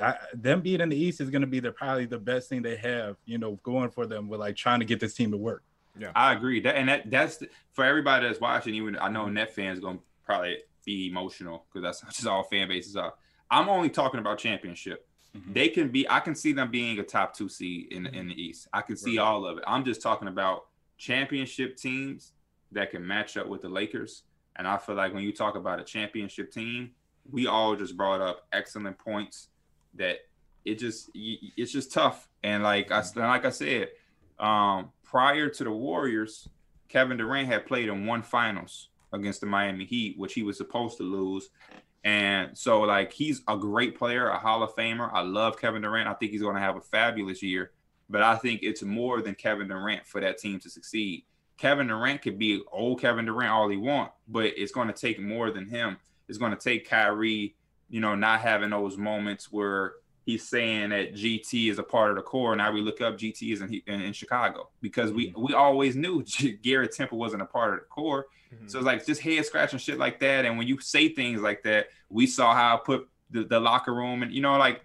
S3: I, them being in the east is going to be the probably the best thing they have you know going for them with like trying to get this team to work.
S2: Yeah. I agree. That and that that's the, for everybody that's watching even i know net fans going to probably be emotional because that's [LAUGHS] just all fan bases are. I'm only talking about championship. Mm-hmm. they can be i can see them being a top two seed in, in the east. I can see right. all of it. I'm just talking about championship teams that can match up with the Lakers. And I feel like when you talk about a championship team, we all just brought up excellent points that it just it's just tough. And like I like I said, um, prior to the Warriors, Kevin Durant had played in one finals against the Miami Heat, which he was supposed to lose. And so like he's a great player, a Hall of Famer. I love Kevin Durant. I think he's going to have a fabulous year. But I think it's more than Kevin Durant for that team to succeed. Kevin Durant could be old Kevin Durant all he want, but it's going to take more than him. It's going to take Kyrie, you know, not having those moments where he's saying that GT is a part of the core. Now we look up GT is in, in, in Chicago because we we always knew [LAUGHS] Garrett Temple wasn't a part of the core. Mm-hmm. So it's like just head scratching shit like that. And when you say things like that, we saw how I put the, the locker room and you know like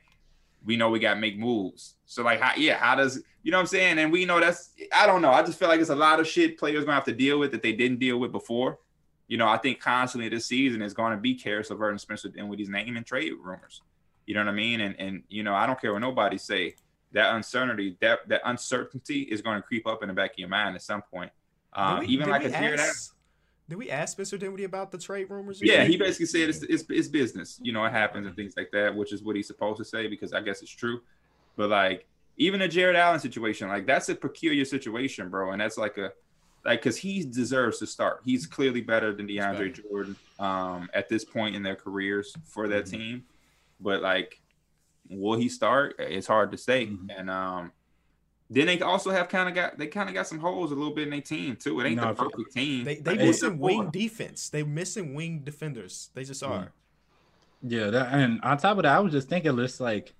S2: we know we got to make moves. So like, how, yeah, how does you know what I'm saying? And we know that's I don't know. I just feel like it's a lot of shit players gonna have to deal with that they didn't deal with before. you know, I think constantly this season is going to be Caris LeVert and Spencer Dinwiddie's name and trade rumors. You know what I mean? And and you know, I don't care what nobody say. That uncertainty, that that uncertainty is going to creep up in the back of your mind at some point. Uh, we, even like a tear that.
S1: Did we ask Spencer Dinwiddie about the trade rumors?
S2: Yeah, he basically said it's, it's, it's business. You know, it happens and things like that, which is what he's supposed to say because I guess it's true. But like, even a Jarrett Allen situation, like that's a peculiar situation, bro. And that's like a like because he deserves to start. He's clearly better than DeAndre Jordan um, at this point in their careers for that mm-hmm. team. But like, will he start? It's hard to say. Mm-hmm. And um, then they also have kind of got they kind of got some holes a little bit in their team too. It ain't no, the perfect team.
S1: They they missing wing defense. They missing wing defenders. They just are.
S3: Yeah, that, and on top of that, I was just thinking, just like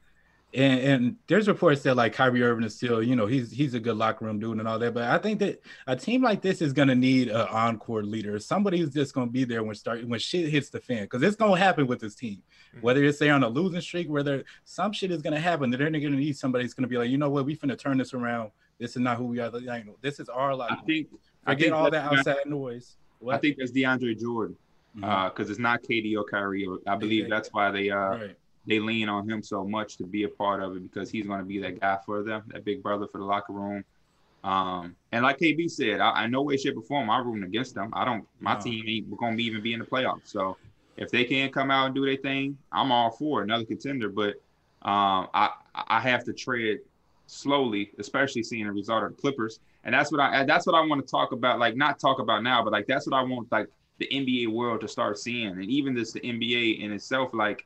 S3: and, and, there's reports that like Kyrie Irving is still, you know, he's he's a good locker room dude and all that. But I think that a team like this is gonna need an encore leader, somebody who's just gonna be there when start when shit hits the fan, because it's gonna happen with this team. Mm-hmm. Whether it's they're on a losing streak, whether some shit is gonna happen, they're gonna need somebody who's gonna be like, you know what, we finna turn this around. This is not who we are. Know, this is our life. I think I get all that outside noise.
S2: What? I think that's DeAndre Jordan because mm-hmm. uh, it's not KD or Kyrie. I believe that's why they uh right they lean on him so much to be a part of it because he's going to be that guy for them, that big brother for the locker room. Um, and like KB said, I, I no way, shape, or form I'm rooting against them. I don't. My no. team ain't going to be even be in the playoffs. So if they can't come out and do their thing, I'm all for another contender. But um, I I have to tread slowly, especially seeing the result of the Clippers. And that's what I that's what I want to talk about. Like not talk about now, but like that's what I want like the NBA world to start seeing, and even this the NBA in itself. Like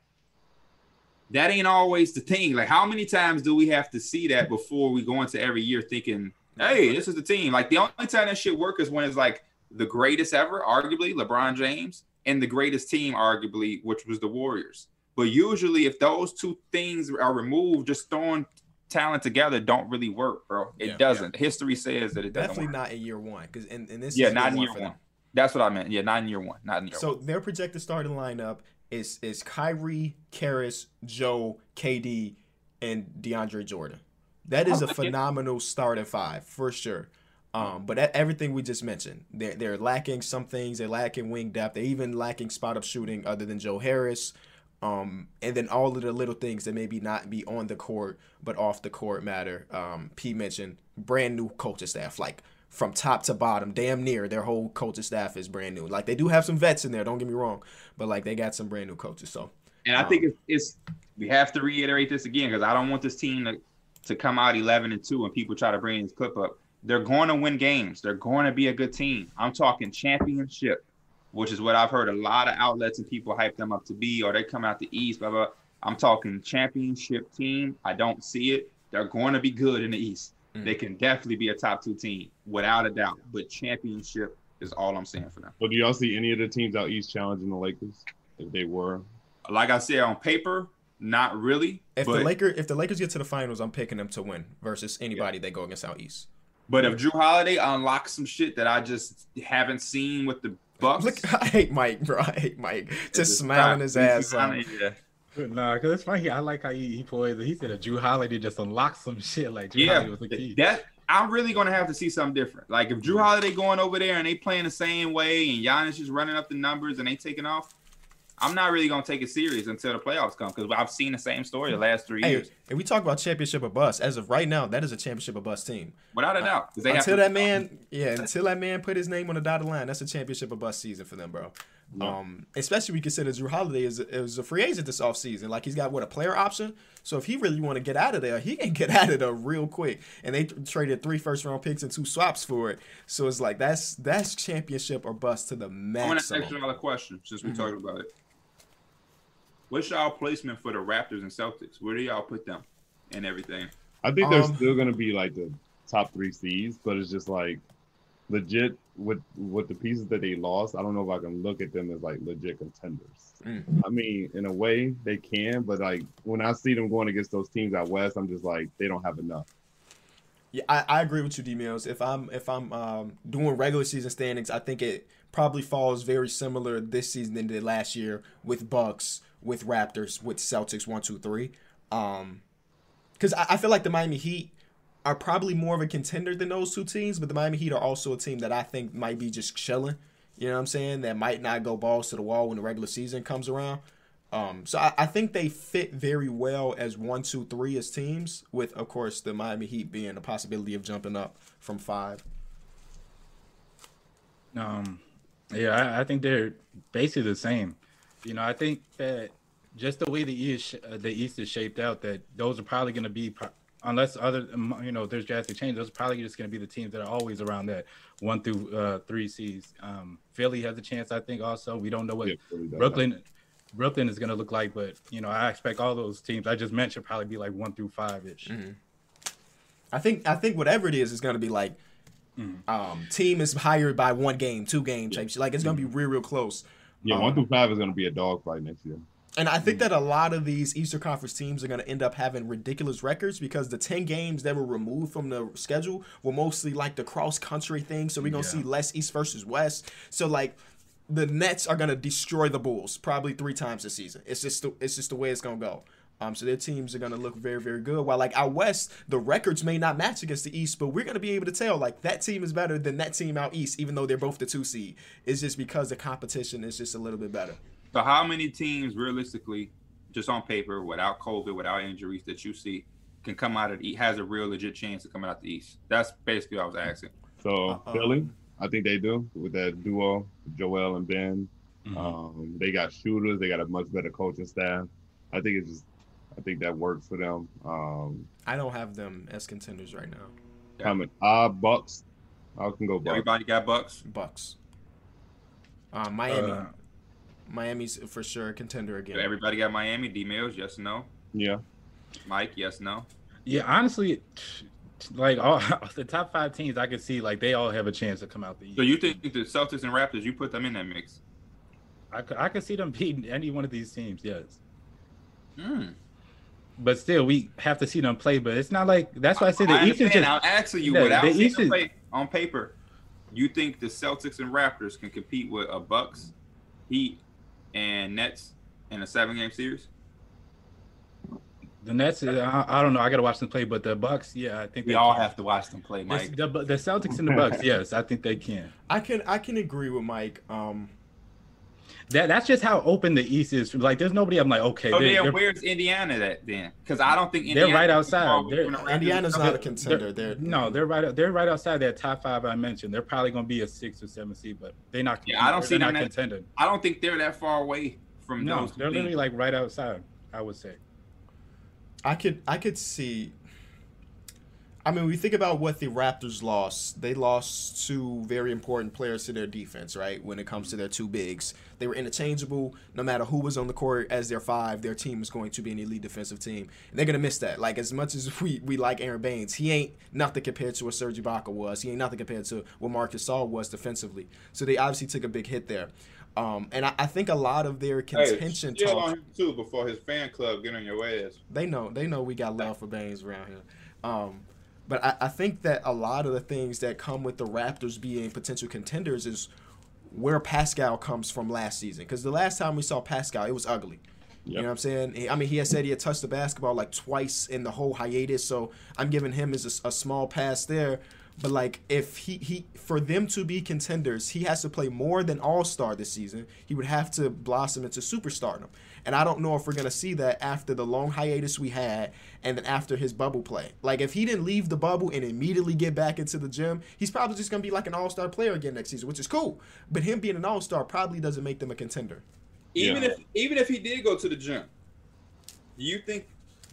S2: that ain't always the thing. Like, how many times do we have to see that before we go into every year thinking, hey, this is the team? Like, the only time that shit works is when it's like the greatest ever, arguably LeBron James, and the greatest team, arguably, which was the Warriors. But usually, if those two things are removed, just throwing talent together don't really work, bro. It yeah, doesn't. Yeah. History says that it
S1: definitely not in year one because in, in this
S2: yeah, not in year one. That's what I meant. Yeah, not in year one. Not in year
S1: so
S2: one.
S1: their projected starting lineup is is Kyrie, Caris, Joe, KD, and DeAndre Jordan. That is a phenomenal starting five for sure. Um, but everything we just mentioned, they're, they're lacking some things. They're lacking wing depth. They're even lacking spot up shooting other than Joe Harris. Um, and then all of the little things that maybe not be on the court but off the court matter. Um, P mentioned brand new coaching staff. Like from top to bottom, damn near their whole coaching staff is brand new. Like they do have some vets in there, don't get me wrong, but like they got some brand new coaches. So,
S2: and I um, think it's, it's we have to reiterate this again because I don't want this team to to come out eleven and two and people try to bring this clip up. They're going to win games. They're going to be a good team. I'm talking championship, which is what I've heard a lot of outlets and people hype them up to be, or they come out the East, blah blah. I'm talking championship team. I don't see it. They're going to be good in the East. Mm. They can definitely be a top two team without a doubt. But championship is all I'm saying for them.
S4: But do y'all see any of the teams out east challenging the Lakers if they were?
S2: Like I said, on paper, not really.
S1: If but, the Laker if the Lakers get to the finals, I'm picking them to win versus anybody yeah. that go against out east.
S2: But if Jrue Holiday unlocks some shit that I just haven't seen with the Bucks,
S1: look, [LAUGHS] I hate Mike, bro. I hate Mike. Just smiling his ass off. Yeah.
S3: Nah, because it's funny. I like how he, he plays. He said a Jrue Holiday just unlocked some shit. Like Jrue
S2: yeah, Holiday was the key. That I'm really gonna have to see something different. Like if Jrue mm-hmm. Holiday going over there and they playing the same way, and Giannis just running up the numbers and they taking off. I'm not really gonna take it serious until the playoffs come because I've seen the same story the last three hey, years.
S1: And we talk about championship or bust. As of right now, that is a championship or bust team.
S2: Without a doubt.
S1: until that man, yeah, [LAUGHS] until that man put his name on the dotted line, that's a championship or bust season for them, bro. Yeah. Um, especially we consider Jrue Holiday is a, is a free agent this offseason. Like he's got what a player option. So if he really want to get out of there, he can [LAUGHS] get out of there real quick. And they traded three first round picks and two swaps for it. So it's like that's that's championship or bust to the max. I want
S2: to ask you a question since we mm-hmm. talked about it. What's y'all placement for the Raptors and Celtics? Where do y'all put them and everything?
S4: I think they're um, still gonna be like the top three seeds, but it's just like legit with with the pieces that they lost, I don't know if I can look at them as like legit contenders. Mm. I mean, in a way they can, but like when I see them going against those teams out west, I'm just like they don't have enough.
S1: Yeah, I, I agree with you, D Mills. If I'm if I'm um, doing regular season standings, I think it probably falls very similar this season than did last year with Bucks, with Raptors, with Celtics one, two, three. Um, because I, I feel like the Miami Heat are probably more of a contender than those two teams, but the Miami Heat are also a team that I think might be just chilling. You know what I'm saying? That might not go balls to the wall when the regular season comes around. Um, so I, I think they fit very well as one, two, three as teams, with of course the Miami Heat being a possibility of jumping up from five.
S3: Um, yeah, I, I think they're basically the same. You know, I think that just the way the East uh, the East is shaped out, that those are probably going to be, unless other um, you know there's drastic change, those are probably just going to be the teams that are always around that one through uh, three seeds. Um, Philly has a chance, I think. Also, we don't know what yeah, Brooklyn. Brooklyn is going to look like, but you know, I expect all those teams I just mentioned probably be like one through five ish. Mm-hmm.
S1: I think I think whatever it is is going to be like mm-hmm. um, team is hired by one game, two game type. Like it's going to be real real close.
S4: Yeah,
S1: um,
S4: one through five is going to be a dogfight next year.
S1: And I think that a lot of these Eastern Conference teams are going to end up having ridiculous records because the 10 games that were removed from the schedule were mostly like the cross country thing. So we're going to yeah. see less East versus West. So, like, the Nets are going to destroy the Bulls probably three times this season. It's just the, it's just the way it's going to go. Um, so their teams are going to look very, very good. While like out west, the records may not match against the East, but we're going to be able to tell like that team is better than that team out East, even though they're both the two seed. It's just because the competition is just a little bit better.
S2: So how many teams realistically, just on paper, without COVID, without injuries that you see, can come out of the has a real legit chance of coming out the East? That's basically what I was asking.
S4: So uh Philly, I think they do with that duo, Joel and Ben. Mm-hmm. Um, they got shooters. They got a much better coaching staff. I think it's just, I think that works for them. Um,
S1: I don't have them as contenders right now.
S4: Coming, ah, Bucks. I can go Bucks.
S2: Everybody got Bucks.
S1: Bucks. Uh, Miami. Uh, Miami's for sure a contender again.
S2: Everybody got Miami. D Mills, yes, no.
S4: Yeah.
S2: Mike, yes, no.
S3: Yeah, honestly, like all [LAUGHS] the top five teams, I can see like they all have a chance to come out the East.
S2: So you think the Celtics and Raptors, you put them in that mix?
S3: I could, I could see them beating any one of these teams. Yes.
S2: Hmm.
S3: But still, we have to see them play. But it's not like that's why I say the East is just.
S2: I'm asking you, yeah, without the East is, play on paper, you think the Celtics and Raptors can compete with a Bucks, Heat, and Nets in a seven game series?
S3: The Nets, I, I, don't know. I got to watch them play, but the Bucks, yeah, I think
S2: we all can. have to watch them play. Mike,
S3: the, the, the, Celtics and the Bucks, [LAUGHS] yes, I think they can.
S1: I can, I can agree with Mike. Um,
S3: that that's just how open the East is. Like, there's nobody. I'm like, okay.
S2: So then, where's Indiana at then? Because I don't think
S3: Indiana they're right outside. They're,
S1: Indiana's not a contender. They're,
S3: they're, no, they're right. They're right outside that top five I mentioned. They're probably going to be a six or seven seed, but they're not.
S2: Yeah, I don't see them not contending. I don't think they're that far away from
S3: no, those. They're literally like right outside. I would say.
S1: I could I could see. I mean, we think about what the Raptors lost. They lost two very important players to their defense, right? When it comes to their two bigs, they were interchangeable. No matter who was on the court as their five, their team is going to be an elite defensive team, and they're gonna miss that. Like as much as [LAUGHS] we we like Aron Baynes, he ain't nothing compared to what Serge Ibaka was. He ain't nothing compared to what Marcus Gasol was defensively. So they obviously took a big hit there. Um, and I, I, think a lot of their contention
S2: hey, talk on him too before his fan club get on your ass.
S1: They know they know we got love for Baines around here. Um, but I, I think that a lot of the things that come with the Raptors being potential contenders is where Pascal comes from last season. Because the last time we saw Pascal, it was ugly. Yep. You know what I'm saying? I mean, he had said he had touched the basketball like twice in the whole hiatus, so I'm giving him as a, a small pass there. But like if he he for them to be contenders, he has to play more than All Star this season. He would have to blossom into superstardom. And I don't know if we're gonna see that after the long hiatus we had and then after his bubble play. Like if he didn't leave the bubble and immediately get back into the gym, he's probably just gonna be like an all star player again next season, which is cool. But him being an all star probably doesn't make them a contender.
S2: Even yeah. if even if he did go to the gym, do you think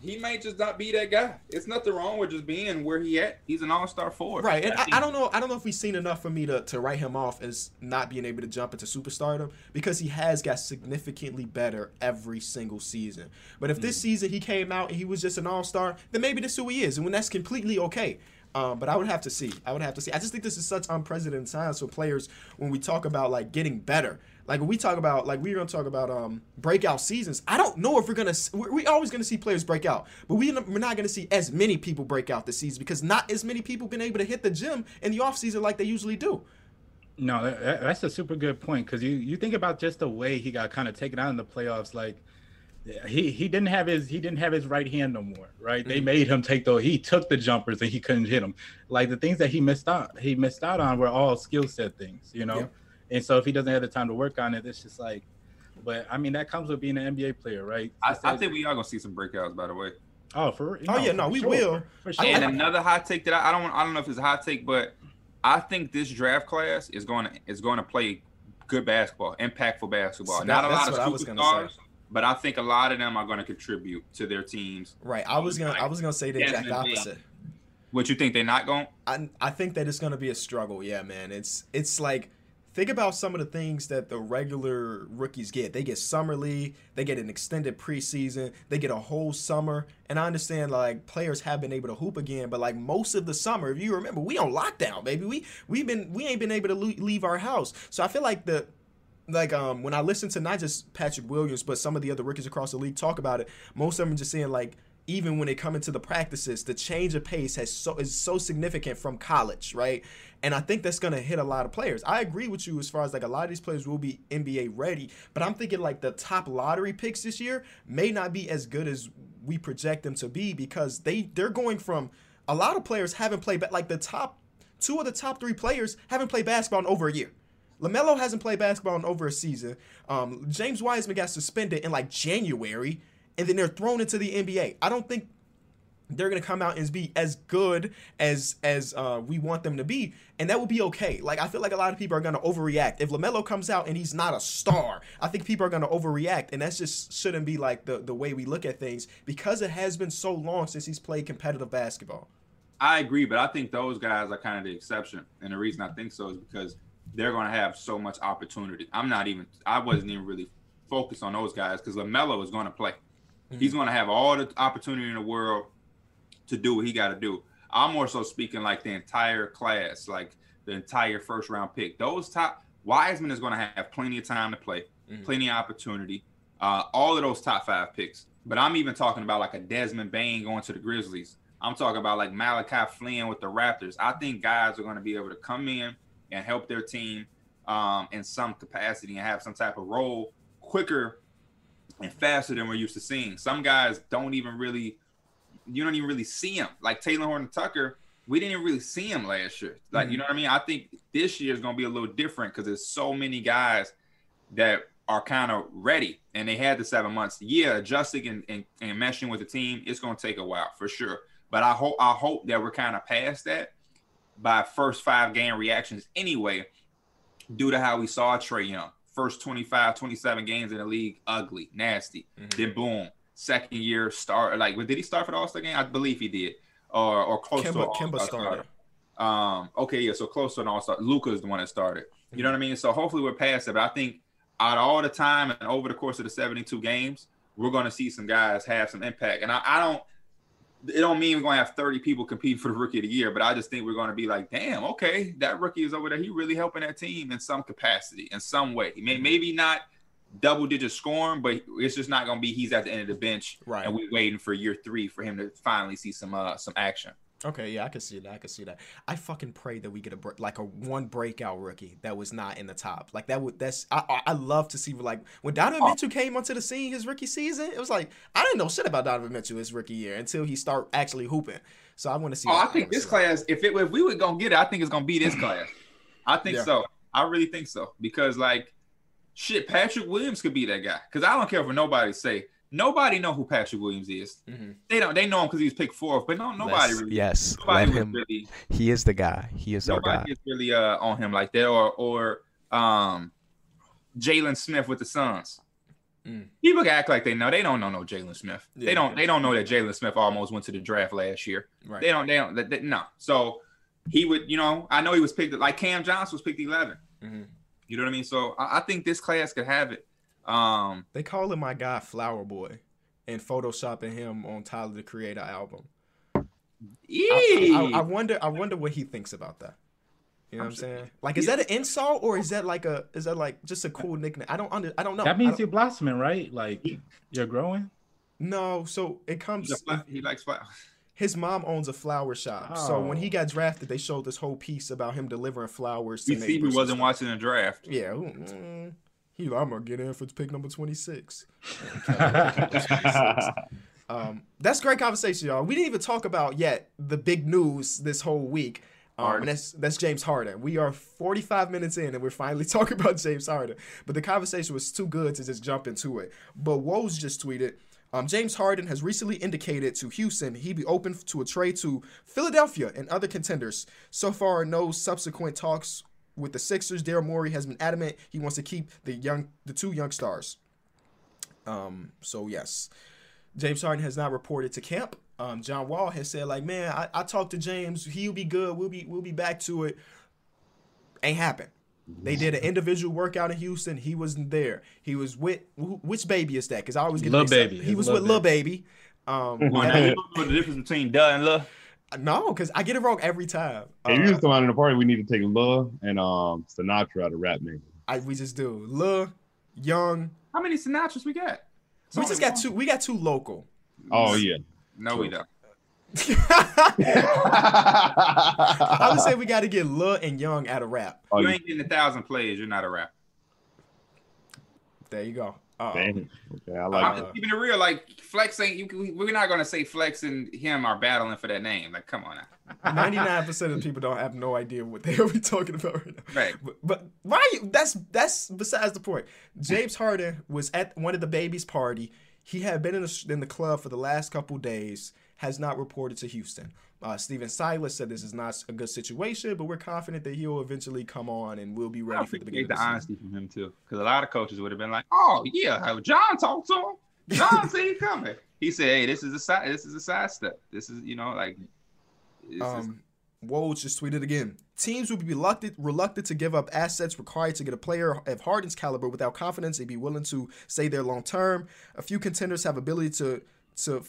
S2: he may just not be that guy. It's nothing wrong with just being where he at. He's an all star forward.
S1: Right. And I, I, don't know I don't know if we've seen enough for me to, to write him off as not being able to jump into superstardom because he has got significantly better every single season. But if mm. this season he came out and he was just an all star, then maybe this is who he is. And when that's completely okay. Um, but I would have to see. I would have to see. I just think this is such unprecedented times for players when we talk about like getting better. Like when we talk about like we're gonna talk about um breakout seasons. I don't know if we're gonna we're, we're always gonna see players break out, but we we're not gonna see as many people break out this season because not as many people been able to hit the gym in the off season like they usually do.
S3: No, that, that's a super good point because you you think about just the way he got kind of taken out in the playoffs, like he he didn't have his he didn't have his right hand no more, right? Mm-hmm. They made him take the he took the jumpers and he couldn't hit them. Like the things that he missed out he missed out on were all skill set things, you know. Yeah. And so if he doesn't have the time to work on it, it's just like. But I mean, that comes with being an NBA player, right?
S2: I, I think we are gonna see some breakouts, by the way.
S3: Oh, for
S1: oh yeah, no, we
S3: sure.
S1: will.
S3: For sure.
S2: And another hot take that I, I don't I don't know if it's a hot take, but I think this draft class is going to is going to play good basketball, impactful basketball.
S1: So
S2: Not
S1: that-
S2: a lot of
S1: what I was gonna
S2: superstars, but I think a lot of them are going to contribute to their teams.
S1: Right. I was gonna I was gonna say the exact opposite.
S2: What you think they're not going?
S1: I I think that it's gonna be a struggle. Yeah, man. It's it's like think about some of the things that the regular rookies get. They get summer league, they get an extended preseason, they get a whole summer. And I understand like players have been able to hoop again, but like most of the summer, if you remember, we on lockdown, baby. We we've been we ain't been able to leave our house. So I feel like the like um when I listen to not just Patrick Williams but some of the other rookies across the league talk about it, most of them just saying like even when they come into the practices, the change of pace has so is so significant from college, right? And I think that's gonna hit a lot of players. I agree with you as far as like a lot of these players will be NBA ready, but I'm thinking like the top lottery picks this year may not be as good as we project them to be because they they're going from a lot of players haven't played but like the top two of the top three players haven't played basketball in over a year. LaMelo hasn't played basketball in over a season. Um, James Wiseman got suspended in like January, and then they're thrown into the NBA. I don't think they're gonna come out and be as good as as uh, we want them to be, and that would be okay. Like I feel like a lot of people are gonna overreact if Lamelo comes out and he's not a star. I think people are gonna overreact, and that's just shouldn't be like the the way we look at things because it has been so long since he's played competitive basketball.
S2: I agree, but I think those guys are kind of the exception. And the reason I think so is because they're going to have so much opportunity. I'm not even, I wasn't even really focused on those guys because LaMelo is going to play. He's going to have all the opportunity in the world to do what he got to do. I'm more so speaking like the entire class, like the entire first round pick. Those top, Wiseman is going to have plenty of time to play,
S1: Mhm.
S2: plenty of opportunity. Uh, all of those top five picks. But I'm even talking about like a Desmond Bane going to the Grizzlies. I'm talking about like Malachi Flynn with the Raptors. I think guys are going to be able to come in and help their team um, in some capacity and have some type of role quicker and faster than we're used to seeing. Some guys don't even really, you don't even really see them. Like Talen Horton Tucker, we didn't even really see him last year. Like, you mm-hmm. know what I mean? I think this year is going to be a little different because there's so many guys that are kind of ready and they had the seven months. Yeah, adjusting and, and, and meshing with the team, it's going to take a while for sure. But I hope I hope that we're kind of past that by first five game reactions anyway, due to how we saw Trae Young. First 25, 27 games in the league, ugly, nasty.
S1: Mhm.
S2: Then boom, second year start. Like, did he start for the All Star game? I believe he did, or or close to an
S1: Kemba, Kemba
S2: All-Star
S1: started.
S2: um, okay, yeah, so close to an all star. Luka is the one that started. You know what I mean? So hopefully we're past it. But I think out of all the time and over the course of the 72 games, we're going to see some guys have some impact. And I, I don't, it don't mean we're going to have 30 people compete for the rookie of the year, but I just think we're going to be like, damn, okay, that rookie is over there. He really helping that team in some capacity, in some way. May, maybe not double digit scoring, but it's just not going to be he's at the end of the bench
S1: Right.
S2: and we're waiting for year three for him to finally see some uh some action.
S1: Okay, yeah, I can see that. I can see that. I fucking pray that we get a like a one breakout rookie that was not in the top. Like that would that's I I, I love to see like when Donovan
S2: Oh.
S1: Mitchell came onto the scene his rookie season. It was like I didn't know shit about Donovan Mitchell his rookie year until he start actually hooping. So I want to see.
S2: Oh, I think this
S1: that.
S2: class, if it if we were gonna get it, I think it's gonna be this class. I think
S1: Yeah.
S2: so. I really think so because like, shit, Patrick Williams could be that guy. Because I don't care what nobody say. Nobody know who Patrick Williams is.
S1: Mhm.
S2: They don't. They know him because he was picked fourth, but no, nobody
S5: Let's-
S2: really.
S5: yes,
S2: Nobody
S5: let him.
S2: really.
S5: He is the guy. He is our guy.
S2: Nobody is really uh on him like that, or or um, Jalen Smith with the Suns.
S1: Mm.
S2: People can act like they know. They don't know no Jalen Smith.
S1: Yeah.
S2: They don't. They don't know that Jalen Smith almost went to the draft last year.
S1: Right.
S2: They don't. They don't. They, they- no. So he would. You know, I know he was picked. Like Cam Johnson was picked 11.
S1: Mhm.
S2: You know what I mean? So I, I think this class could have it. Um,
S1: They calling my guy Flower Boy and photoshopping him on Tyler the Creator album. I, I, I wonder. I wonder what he thinks about that. You know
S2: I'm
S1: what I'm
S2: sure-
S1: saying? Like, is that an insult or is that like a is that like just a cool nickname? I don't under. I don't know.
S3: That means you're blossoming, right? Like you're growing.
S1: no. So it comes.
S2: He's he likes flowers. [LAUGHS]
S1: his mom owns a flower shop. So when
S3: Oh.
S1: he got drafted, they showed this whole piece about him delivering flowers to
S2: see he wasn't
S1: stuff.
S2: watching the draft.
S1: Yeah. mm, He, I'm gonna get in for pick number twenty six. [LAUGHS] Um, that's great conversation, y'all. We didn't even talk about yet the big news this whole week. Um, and that's that's James Harden. We are 45 minutes in, and we're finally [LAUGHS] talking about James Harden. But the conversation was too good to just jump into it. But Woj just tweeted, um, James Harden has recently indicated to Houston he'd be open to a trade to Philadelphia and other contenders. So far, no subsequent talks with the Sixers. Daryl Morey has been adamant he wants to keep the young, the two young stars. Um, so yes, James Harden has not reported to camp. Um, John Wall has said like, man, I, I talked to James. He'll be good. We'll be we'll be back to it. Ain't happened. They did an individual workout in Houston. He wasn't there. He was with which baby is that? Because I always get
S3: Lil Baby.
S1: He was with Lil Baby. Um,
S2: Come on, now, you know the difference between duh and love.
S1: No, because I get it wrong every time.
S4: If you
S1: Uh,
S4: just come out in the party, we need to take Lil and um Sinatra out of rap name.
S1: I, we just do Lil, Young.
S2: How many Sinatras we got? It's
S1: We just got two. We got two local.
S4: Oh yeah.
S2: No, we don't. [LAUGHS]
S1: I would say we got to get Lil and Young out of rap.
S4: oh,
S2: you
S4: you
S2: ain't getting a thousand plays. You're not a rap.
S1: There you go.
S4: Damn. Okay, I
S2: I'm
S4: like
S1: Uh,
S2: just keeping it real. Like Flex ain't. You, we're not gonna say Flex and him are battling for that name. Like, come on. [LAUGHS]
S1: Ninety-nine percent of people don't have no idea what they [LAUGHS] are we talking about right now.
S2: Right.
S1: But, but why? you- That's that's besides the point. James Harden was at one of the babies' party. He had been in the, in the club for the last couple days. Has not reported to Houston. Uh, Stephen Silas said this is not a good situation, but we're confident that he'll eventually come on and we'll be
S2: I
S1: ready for the beginning
S2: the honesty from him too, because a lot of coaches would have been like, "Oh yeah, John talked to him. John [LAUGHS] said he coming." He said, "Hey, this is a side. This is a side step. This is you know like." This is,
S1: Um, Woj just tweeted again. Teams would be reluctant reluctant to give up assets required to get a player of Harden's caliber without confidence. They'd be willing to stay there long term. A few contenders have ability to to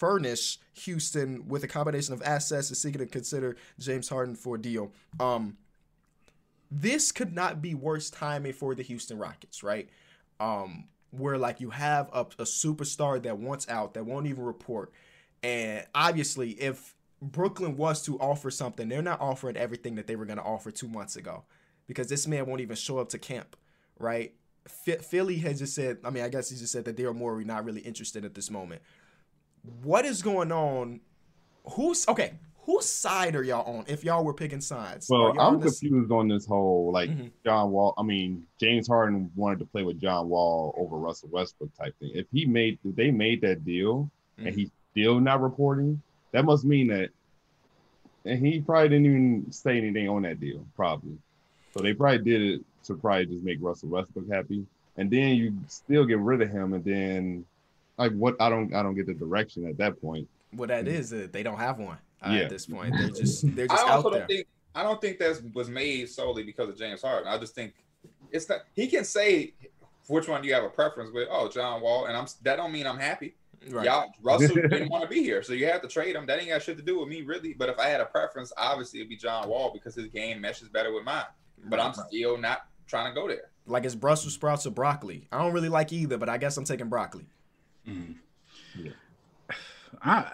S1: furnish Houston with a combination of assets and seeking to consider James Harden for a deal. Um, this could not be worse timing for the Houston Rockets, right? Um, where like you have a, a superstar that wants out that won't even report, and obviously if Brooklyn was to offer something, they're not offering everything that they were going to offer two months ago, because this man won't even show up to camp, right? Phi- Philly has just said, I mean, I guess he just said that Daryl Morey not really interested at this moment. What is going on? Who's okay? Whose side are y'all on? If y'all were picking sides,
S4: Well, I'm
S1: on
S4: confused on this whole like
S1: Mhm.
S4: John Wall. I mean, James Harden wanted to play with John Wall over Russell Westbrook type thing. If he made, if they made that deal
S1: Mhm.
S4: and he's still not reporting, that must mean that, and he probably didn't even say anything on that deal, probably. So they probably did it to probably just make Russell Westbrook happy, and then you still get rid of him, and then like what? I don't, I don't get the direction at that point.
S1: What that is, uh, they don't have one uh,
S4: Yeah.
S1: at this point. They're just they're just
S2: I
S1: out there.
S2: don't think I don't think that was made solely because of James Harden. I just think it's not. He can say which one do you have a preference with. Oh, John Wall, and I'm that don't mean I'm happy.
S1: Right.
S2: Y'all, Russell [LAUGHS] didn't want to be here, so you have to trade him. That ain't got shit to do with me, really. But if I had a preference, obviously it'd be John Wall because his game meshes better with mine. But I'm
S1: Right.
S2: still not trying to go there.
S1: like it's Brussels sprouts or broccoli. I don't really like either, but I guess I'm taking broccoli.
S3: I,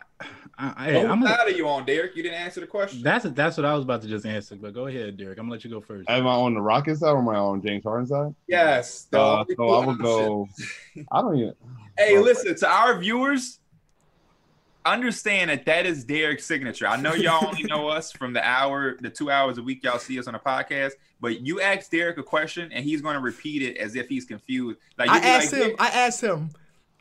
S3: I, I
S2: What
S3: I'm gonna,
S2: side are you on, Derek? You didn't answer the question.
S3: that's that's what I was about to just answer. But go ahead, Derek. I'm gonna let you go first.
S4: Am I on the Rockets side or am I on James Harden side?
S2: yes. the
S4: Uh, so I
S2: two
S4: would go. I don't even.
S2: Hey, listen to our viewers. Understand that that is Derek's signature. I know y'all only know [LAUGHS] us from the hour, the two hours a week y'all see us on a podcast. But you ask Derek a question, and he's going to repeat it as if he's confused. Like
S1: I
S2: you'll
S1: asked
S2: like,
S1: him. I asked him.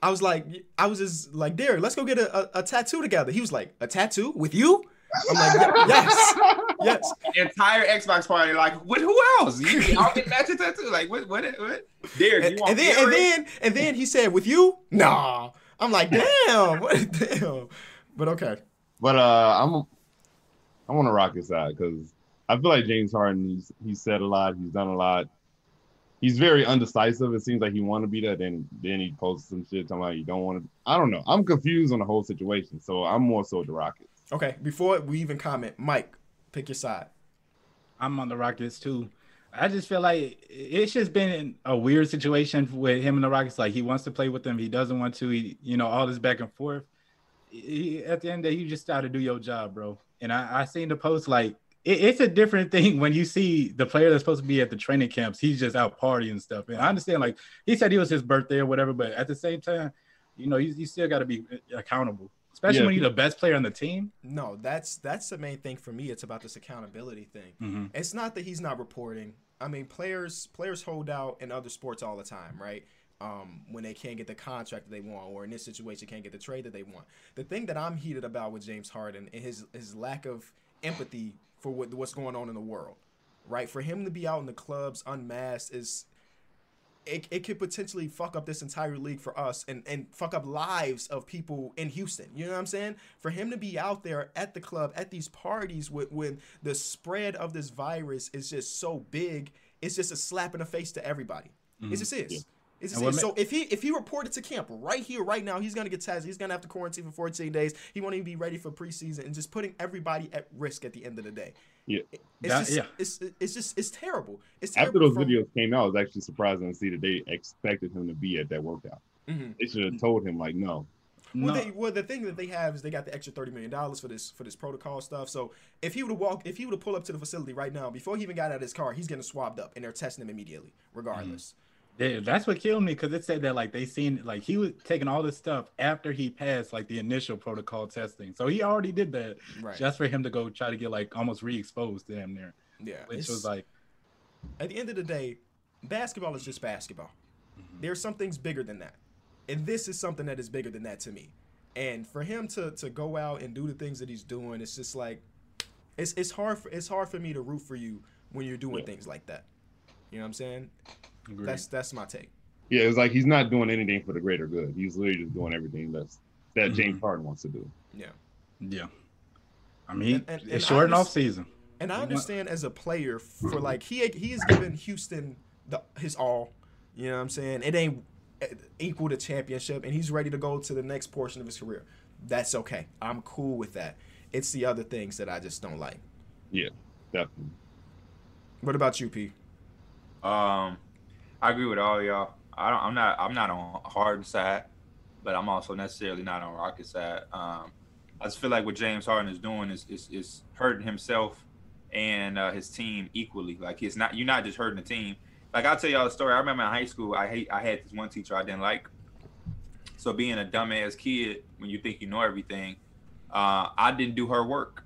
S1: I was like, I was just like, Derek, let's go get a, a, a tattoo together. He was like, a tattoo with you? I'm like, "Ye- [LAUGHS] yes, yes.
S2: entire Xbox party, like, with who else? You, y'all get matching tattoo? Like, what? What? What? Derek,
S1: And,
S2: you want
S1: and then and then and then he said, with you? Nah. I'm like, [LAUGHS] damn, what, damn. But okay.
S4: But uh, I'm I'm on the Rockets side because I feel like James Harden. He's he's said a lot. He's done a lot. He's very undecisive. It seems like he want to be there. Then then he posts some shit talking about you don't want to. I don't know. I'm confused on the whole situation. So I'm more so the Rockets.
S1: Okay. Before we even comment, Mike, pick your side.
S3: I'm on the Rockets too. I just feel like it's just been a weird situation with him and the Rockets. Like he wants to play with them, he doesn't want to. He, you know, all this back and forth. He, at the end of the day, you just got to do your job, bro. And I, I seen the post like it, it's a different thing when you see the player that's supposed to be at the training camps. He's just out partying and stuff. And I understand, like he said, he was his birthday or whatever, but at the same time, you know, you, you still got to be accountable especially
S4: Yeah.
S3: when you're the best player on the team.
S1: No, that's that's the main thing for me. It's about this accountability thing.
S3: Mhm.
S1: It's not that he's not reporting. I mean, players players hold out in other sports all the time, right? Um, when they can't get the contract that they want, or in this situation can't get the trade that they want. The thing that I'm heated about with James Harden and his his lack of empathy for what, what's going on in the world, right? For him to be out in the clubs unmasked is it, it could potentially fuck up this entire league for us and, and fuck up lives of people in Houston. You know what I'm saying? For him to be out there at the club, at these parties with when the spread of this virus is just so big, it's just a slap in the face to everybody. Mm-hmm. It just is. It just is.
S3: ma-
S1: So if he if he reported to camp right here, right now, he's gonna get tested. He's gonna have to quarantine for 14 days. He won't even be ready for preseason and just putting everybody at risk at the end of the day.
S4: Yeah.
S1: It's
S3: That-
S1: just,
S3: yeah.
S1: it's it's just it's terrible. It's
S4: After those
S1: from-
S4: videos came out, it was actually surprising to see that they expected him to be at that workout.
S1: Mhm.
S4: They should have told him like, no.
S1: Well,
S3: No.
S1: they, well, the thing that they have is they got the extra thirty million dollars for this for this protocol stuff. So if he would have walked, if he would have pulled up to the facility right now before he even got out of his car, he's getting swabbed up and they're testing him immediately, regardless.
S3: Yeah, that's what killed me because it said that like they seen like he was taking all this stuff after he passed like the initial protocol testing. So he already did that
S1: Right.
S3: just for him to go try to get like almost re-exposed damn near.
S1: Yeah.
S3: Which was like
S1: at the end of the day, basketball is just basketball. Mm-hmm. There's some things bigger than that, and this is something that is bigger than that to me. And for him to to go out and do the things that he's doing, it's just like it's it's hard for it's hard for me to root for you when you're doing
S4: Yeah.
S1: things like that. You know what I'm saying?
S3: Agreed.
S1: That's that's my take.
S4: Yeah, it's like he's not doing anything for the greater good. He's literally just doing everything that's that
S3: Mhm.
S4: James Harden wants to do.
S1: Yeah.
S3: yeah. I mean,
S1: And- and- and
S3: it's short and off season.
S1: And I understand as a player for like he he has given Houston the his all. You know what I'm saying? It ain't uh, equal to championship, and he's ready to go to the next portion of his career. That's okay. I'm cool with that. It's the other things that I just don't like.
S4: Yeah, definitely.
S1: What about you, P?
S2: Um, I agree with all y'all. I don't. I'm not. I'm not on Harden's side, but I'm also necessarily not on Rocket's side. Um, I just feel like what James Harden is doing is is, is hurting himself and uh, his team equally. Like it's not. You're not just hurting the team. Like I'll tell y'all a story. I remember in high school, I hate. I had this one teacher I didn't like. So being a dumbass kid, when you think you know everything, uh, I didn't do her work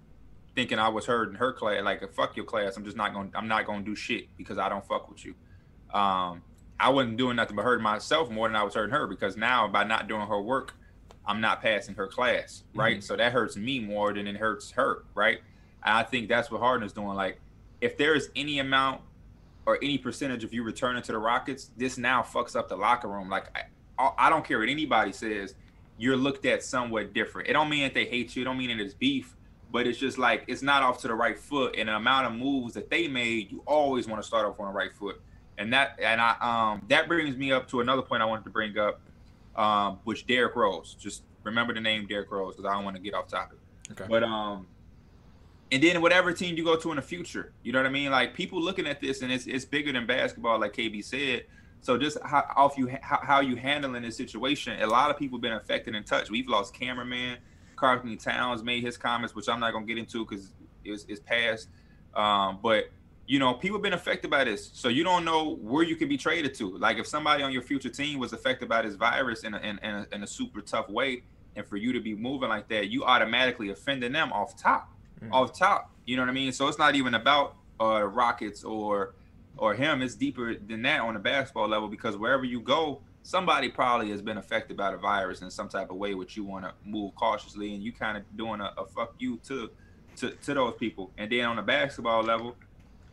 S2: thinking I was her in her class. Like, fuck your class. I'm just not to I'm not to do shit because I don't fuck with you. Um, I wasn't doing nothing but hurting myself more than I was hurting her because now by not doing her work, I'm not passing her class, right? So that hurts me more than it hurts her, right? And I think that's what Harden is doing. Like, if there is any amount or any percentage of you returning to the Rockets, this now fucks up the locker room. Like, I, I don't care what anybody says. You're looked at somewhat different. It don't mean that they hate you. It don't mean that it's beef but it's just like it's not off to the right foot. And the amount of moves that they made, you always want to start off on the right foot. And that and I um that brings me up to another point I wanted to bring up, um, which Derrick Rose. Just remember the name Derrick Rose because I don't want to get off topic.
S1: Okay.
S2: But um, and then whatever team you go to in the future, you know what I mean? Like people looking at this, and it's it's bigger than basketball, like KB said. So just how off you how, how you handling this situation. A lot of people been affected and touched. We've lost cameraman. Karl-Anthony Towns made his comments, which I'm not gonna get into because it's, it's past. Um, but you know, people have been affected by this, so you don't know where you can be traded to. Like if somebody on your future team was affected by this virus in a, in, in, a, in a super tough way, and for you to be moving like that, you automatically offending them off top,
S1: Mm.
S2: off top. You know what I mean? So it's not even about uh, Rockets or or him. It's deeper than that on the basketball level because wherever you go, somebody probably has been affected by the virus in some type of way, which you want to move cautiously, and you kind of doing a, a fuck you to, to to those people. And then on the basketball level,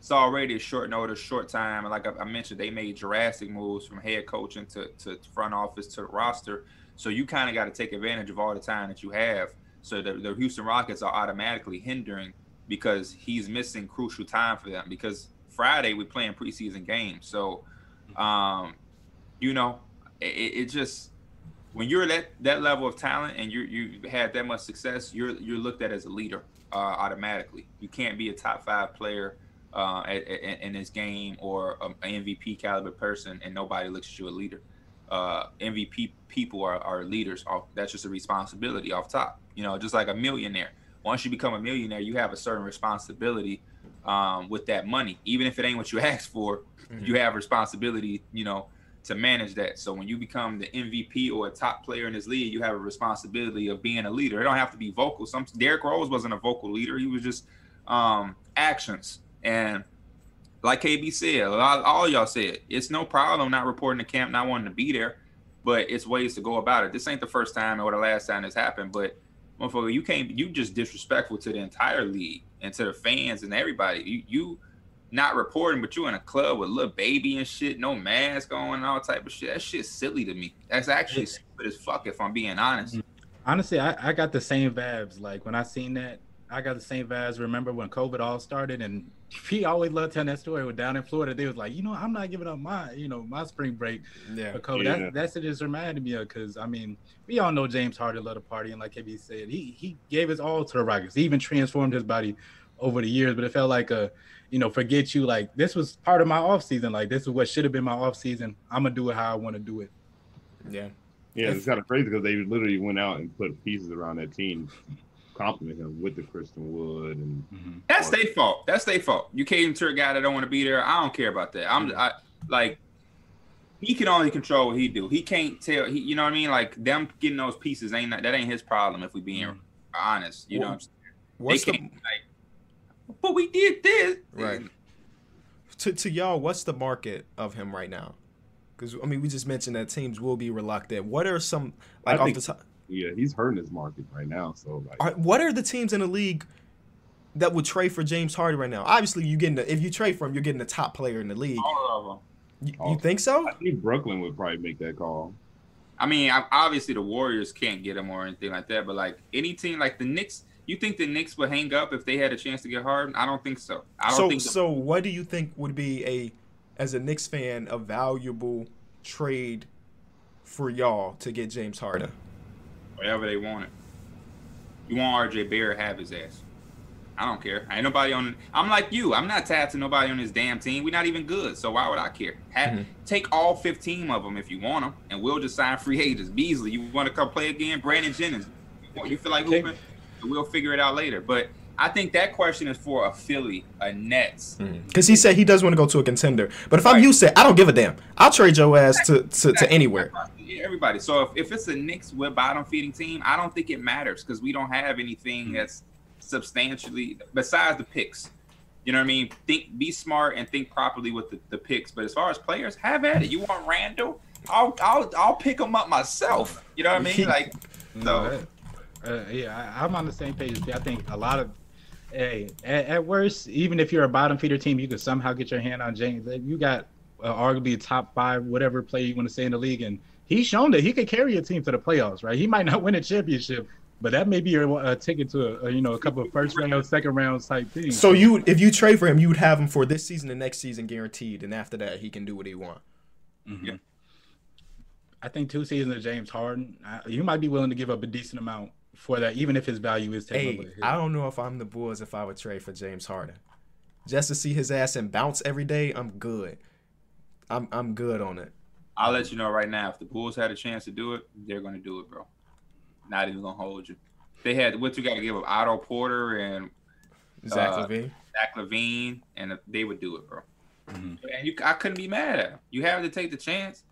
S2: it's already a short notice, short time, and like I, I mentioned, they made drastic moves from head coaching to to front office to the roster. So you kind of got to take advantage of all the time that you have. So the, the Houston Rockets are automatically hindering because he's missing crucial time for them. Because Friday we're playing preseason games, so um, you know, it, it just when you're that that level of talent and you you had that much success, you're you're looked at as a leader uh, automatically. You can't be a top five player uh, in this game or an MVP caliber person, and nobody looks at you a leader. Uh, MVP people are, are leaders. Off, that's just a responsibility off top. You know, just like a millionaire. Once you become a millionaire, you have a certain responsibility um, with that money, even if it ain't what you [LAUGHS] asked for. You have responsibility, you know, to manage that. So when you become the MVP or a top player in this league, you have a responsibility of being a leader. It don't have to be vocal. Some Derrick Rose wasn't a vocal leader. He was just um, actions. And like KB said, lot, all y'all said, it's no problem not reporting to camp, not wanting to be there, but it's ways to go about it. This ain't the first time or the last time this happened, but motherfucker, you can't you just disrespectful to the entire league and to the fans and everybody. You you not reporting, but you in a club with little baby and shit, no mask on, all type of shit. That shit's silly to me. That's actually stupid as fuck if I'm being honest. Mm-hmm.
S3: Honestly, I, I got the same vibes. Like when I seen that, I got the same vibes. Remember when COVID all started and he always loved telling that story. With down in Florida, they was like, you know, I'm not giving up my, you know, my spring break
S1: Yeah.
S3: for COVID.
S4: Yeah.
S3: That, that's it just reminded me of because I mean, we all know James Harden loved to party, and like KB said, he he gave his all to the Rockets. He even transformed his body over the years, but it felt like a, you know, forget you. Like this was part of my off season. Like this is what should have been my off season. I'm gonna do it how I want to do it.
S1: Yeah.
S4: Yeah, it's kind of crazy because they literally went out and put pieces around that team, compliment him with the Christian Wood and mm-hmm.
S2: That's their fault. That's their fault. You came to a guy that don't want to be there. I don't care about that. I'm I like he can only control what he do. He can't tell he you know what I mean? Like them getting those pieces ain't that ain't his problem if we being mm-hmm. honest. You know what I'm saying?
S1: What's
S2: they
S1: the
S2: like but we did this.
S1: Right. to to y'all? What's the market of him right now? Because I mean, we just mentioned that teams will be reluctant. What are some like
S4: I
S1: off
S4: think-
S1: the top?
S4: Yeah, he's hurting his market right now. So like,
S1: Are, what are the teams in the league that would trade for James Harden right now? Obviously, you getting the, if you trade for him, you're getting the top player in the league.
S2: All of them.
S1: You, you think so?
S4: I think Brooklyn would probably make that call.
S2: I mean, obviously the Warriors can't get him or anything like that, but like any team like the Knicks, you think the Knicks would hang up if they had a chance to get Harden? I don't think so. I don't
S1: So
S2: think the-
S1: so what do you think would be a as a Knicks fan a valuable trade for y'all to get James Harden?
S2: Whatever they wanted. You want RJ Barrett have his ass. I don't care. Ain't nobody on. I'm like you. I'm not tapped to nobody on this damn team. We're not even good. So why would I care? Have,
S1: Mhm.
S2: Take all 15 of them if you want them, and we'll just sign free agents. Beasley, you want to come play again? Brandon Jennings, you feel like hooping? We'll figure it out later. But I think that question is for a Philly, a Nets.
S1: Because he said he does want to go to a contender. But if I'm
S2: Right.
S1: Houston, I don't give a damn. I'll trade your ass to, to, to anywhere.
S2: Yeah, Everybody. So if, if it's a Knicks with bottom feeding team, I don't think it matters because we don't have
S1: Hmm.
S2: anything that's substantially besides the picks. You know what I mean? Think, be smart, and think properly with the, the picks. But as far as players, have at it. You want Randle? I'll I'll I'll pick him up myself. You know what I mean? [LAUGHS] Like so.
S3: Uh, yeah, I, I'm on the same page. I think a lot of, hey, at, at worst, even if you're a bottom feeder team, you could somehow get your hand on James. You got uh, arguably a top five, whatever player you want to say in the league, and he's shown that he could carry a team to the playoffs. Right? He might not win a championship, but that may be your uh, ticket to a, a, you know a couple of first round, second round type things.
S1: So you, if you trade for him, you would have him for this season and next season guaranteed, and after that, he can do what he want.
S3: Mhm. I think two seasons of James Harden, uh, you might be willing to give up a decent amount for that, even if his value is taken
S1: Hey,
S3: away.
S1: I don't know if I'm the Bulls if I would trade for James Harden. Just to see his ass and bounce every day, I'm good. I'm I'm good on it.
S2: I'll let you know right now. If the Bulls had a chance to do it, they're gonna do it, bro. Not even gonna hold you. They had what you got to give up Otto Porter and
S1: Zach
S2: Uh,
S1: LaVine.
S2: Zach LaVine, and they would do it, bro.
S3: Mhm.
S2: And you, I couldn't be mad at him. You have to take the chance.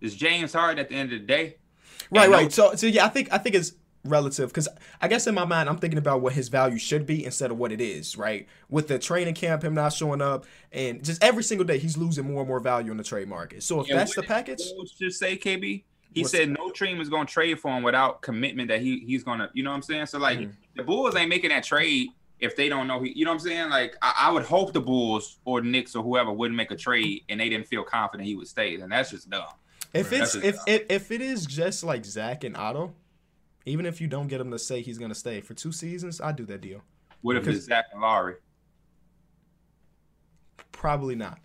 S2: It's James Harden at the end of the day.
S1: Right,
S2: and no-
S1: right. So, so yeah, I think I think it's relative because I guess in my mind I'm thinking about what his value should be instead of what it is. Right, with the training camp, him not showing up, and just every single day he's losing more and more value in the trade market. So if
S2: And
S1: that's the package,
S2: Just say KB. He
S1: What's-
S2: said no team is gonna trade for him without commitment that he he's gonna. You know what I'm saying? So like
S1: Mhm.
S2: the Bulls ain't making that trade if they don't know he. You know what I'm saying? Like I, I would hope the Bulls or the Knicks or whoever wouldn't make a trade and they didn't feel confident he would stay. And that's just dumb.
S1: if
S2: Right.
S1: it's if, if if it is just like Zach and Otto, even if you don't get him to say he's gonna stay for two seasons, I do that deal.
S2: What if it's Zach and Lauri?
S1: Probably not.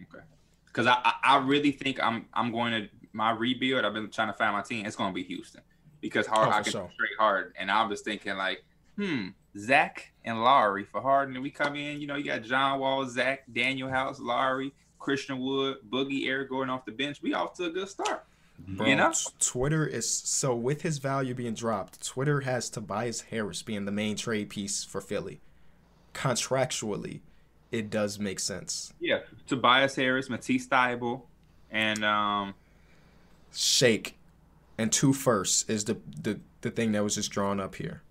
S2: Okay. Because I, I really think I'm I'm going to my rebuild. I've been trying to find my team. It's going to be Houston because hard
S1: Oh,
S2: I can
S1: sure.
S2: straight hard, and I was thinking like, hmm, Zach and Lauri for Harden. And we come in, you know, you got John Wall, Zach, Danuel House, Lauri, Christian Wood, Boogie, Eric Gordon off the bench. We off to a good start.
S1: Bro,
S2: You know?
S1: Twitter is so with his value being dropped, Twitter has Tobias Harris being the main trade piece for Philly. Contractually, it does make sense.
S2: Yeah, Tobias Harris, Matisse Thybulle, and um,
S1: Shake and two firsts is the the the thing that was just drawn up here.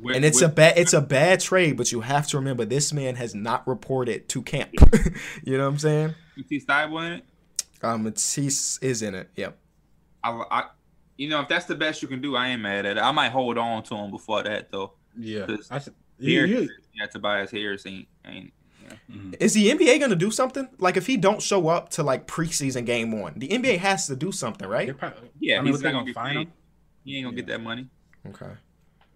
S2: with,
S1: And it's
S2: with,
S1: a bad it's a bad trade, but you have to remember this man has not reported to camp. [LAUGHS] you know what I'm saying?
S2: Matisse Thybulle in it.
S1: Um, Matisse is in it. Yep.
S2: I, I, you know, if that's the best you can do, I ain't mad at it. I might hold on to him before that though.
S3: Yeah.
S2: Because
S3: I, s- you,
S2: Here,
S3: you,
S2: yeah, Tobias Harris ain't ain't. Mm-hmm.
S1: Is the NBA gonna do something? Like if he don't show up to like preseason game one, the NBA has to do something, right?
S3: probably,
S2: Yeah,
S3: I mean,
S2: he's
S3: what they
S2: not
S3: gonna
S2: gonna get
S3: fine him?
S2: He ain't gonna get that money.
S1: Okay.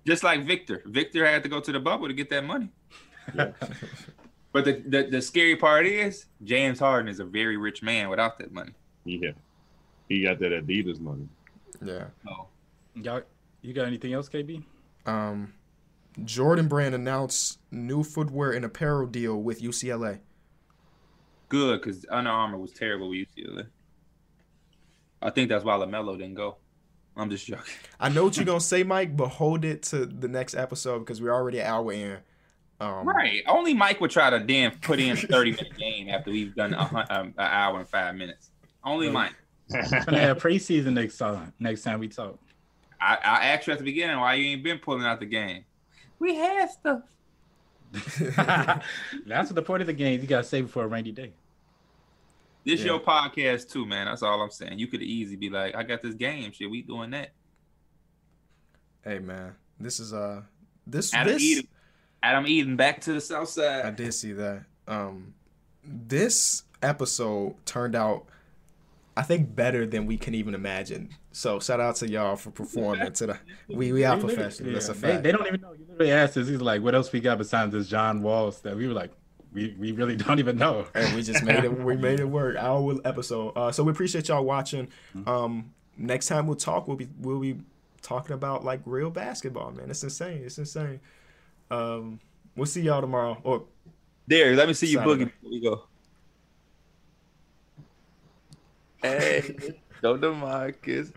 S2: Just like Victor. Victor had to go to the bubble to get that money. [LAUGHS] But the, the the scary part is James Harden is a very rich man without that money.
S4: Yeah. He got that Adidas money.
S1: Yeah.
S2: So
S3: Y'all, you got anything else, KB?
S1: Um, Jordan Brand announced new footwear and apparel deal with UCLA.
S2: good because Under Armour was terrible with UCLA. I think that's why Lamelo didn't go. I'm just joking. [LAUGHS]
S1: I know what you're gonna say, Mike, but hold it to the next episode because we're already an hour in. Um,
S2: Right. Only Mike would try to damn put in a 30 minute game after we've done a, hun- um, an hour and five minutes. Only Mike.
S3: We're gonna have preseason next time. Next time we talk.
S2: I, I asked you at the beginning why you ain't been pulling out the game. We had stuff. [LAUGHS]
S3: That's the point of the game. You gotta save it for a rainy day.
S2: This
S1: Yeah.
S2: your podcast too, man. That's all I'm saying. You could easily be like, I got this game. Shit, we doing that.
S1: Hey man, this is uh this
S2: Adam
S1: this
S2: Eden. Adam Eden back to the south side.
S1: I did see that. Um, this episode turned out, I think, better than we can even imagine. So shout out to y'all for performing. To the we we are
S3: They literally-
S1: professionals. That's a
S3: yeah, they, they don't even know. You literally asked us. He's like, "What else we got besides this John Wall stuff?" We were like, "We we really [LAUGHS] don't even know."
S1: and we just made it. We made it work. Our episode. Uh, so we appreciate y'all watching. Um, next time we'll talk. We'll be we'll be talking about like real basketball, man. It's insane. It's insane. Um, we'll see y'all tomorrow. Or
S2: There, let me see you boogie before we go. Hey, go to Marcus.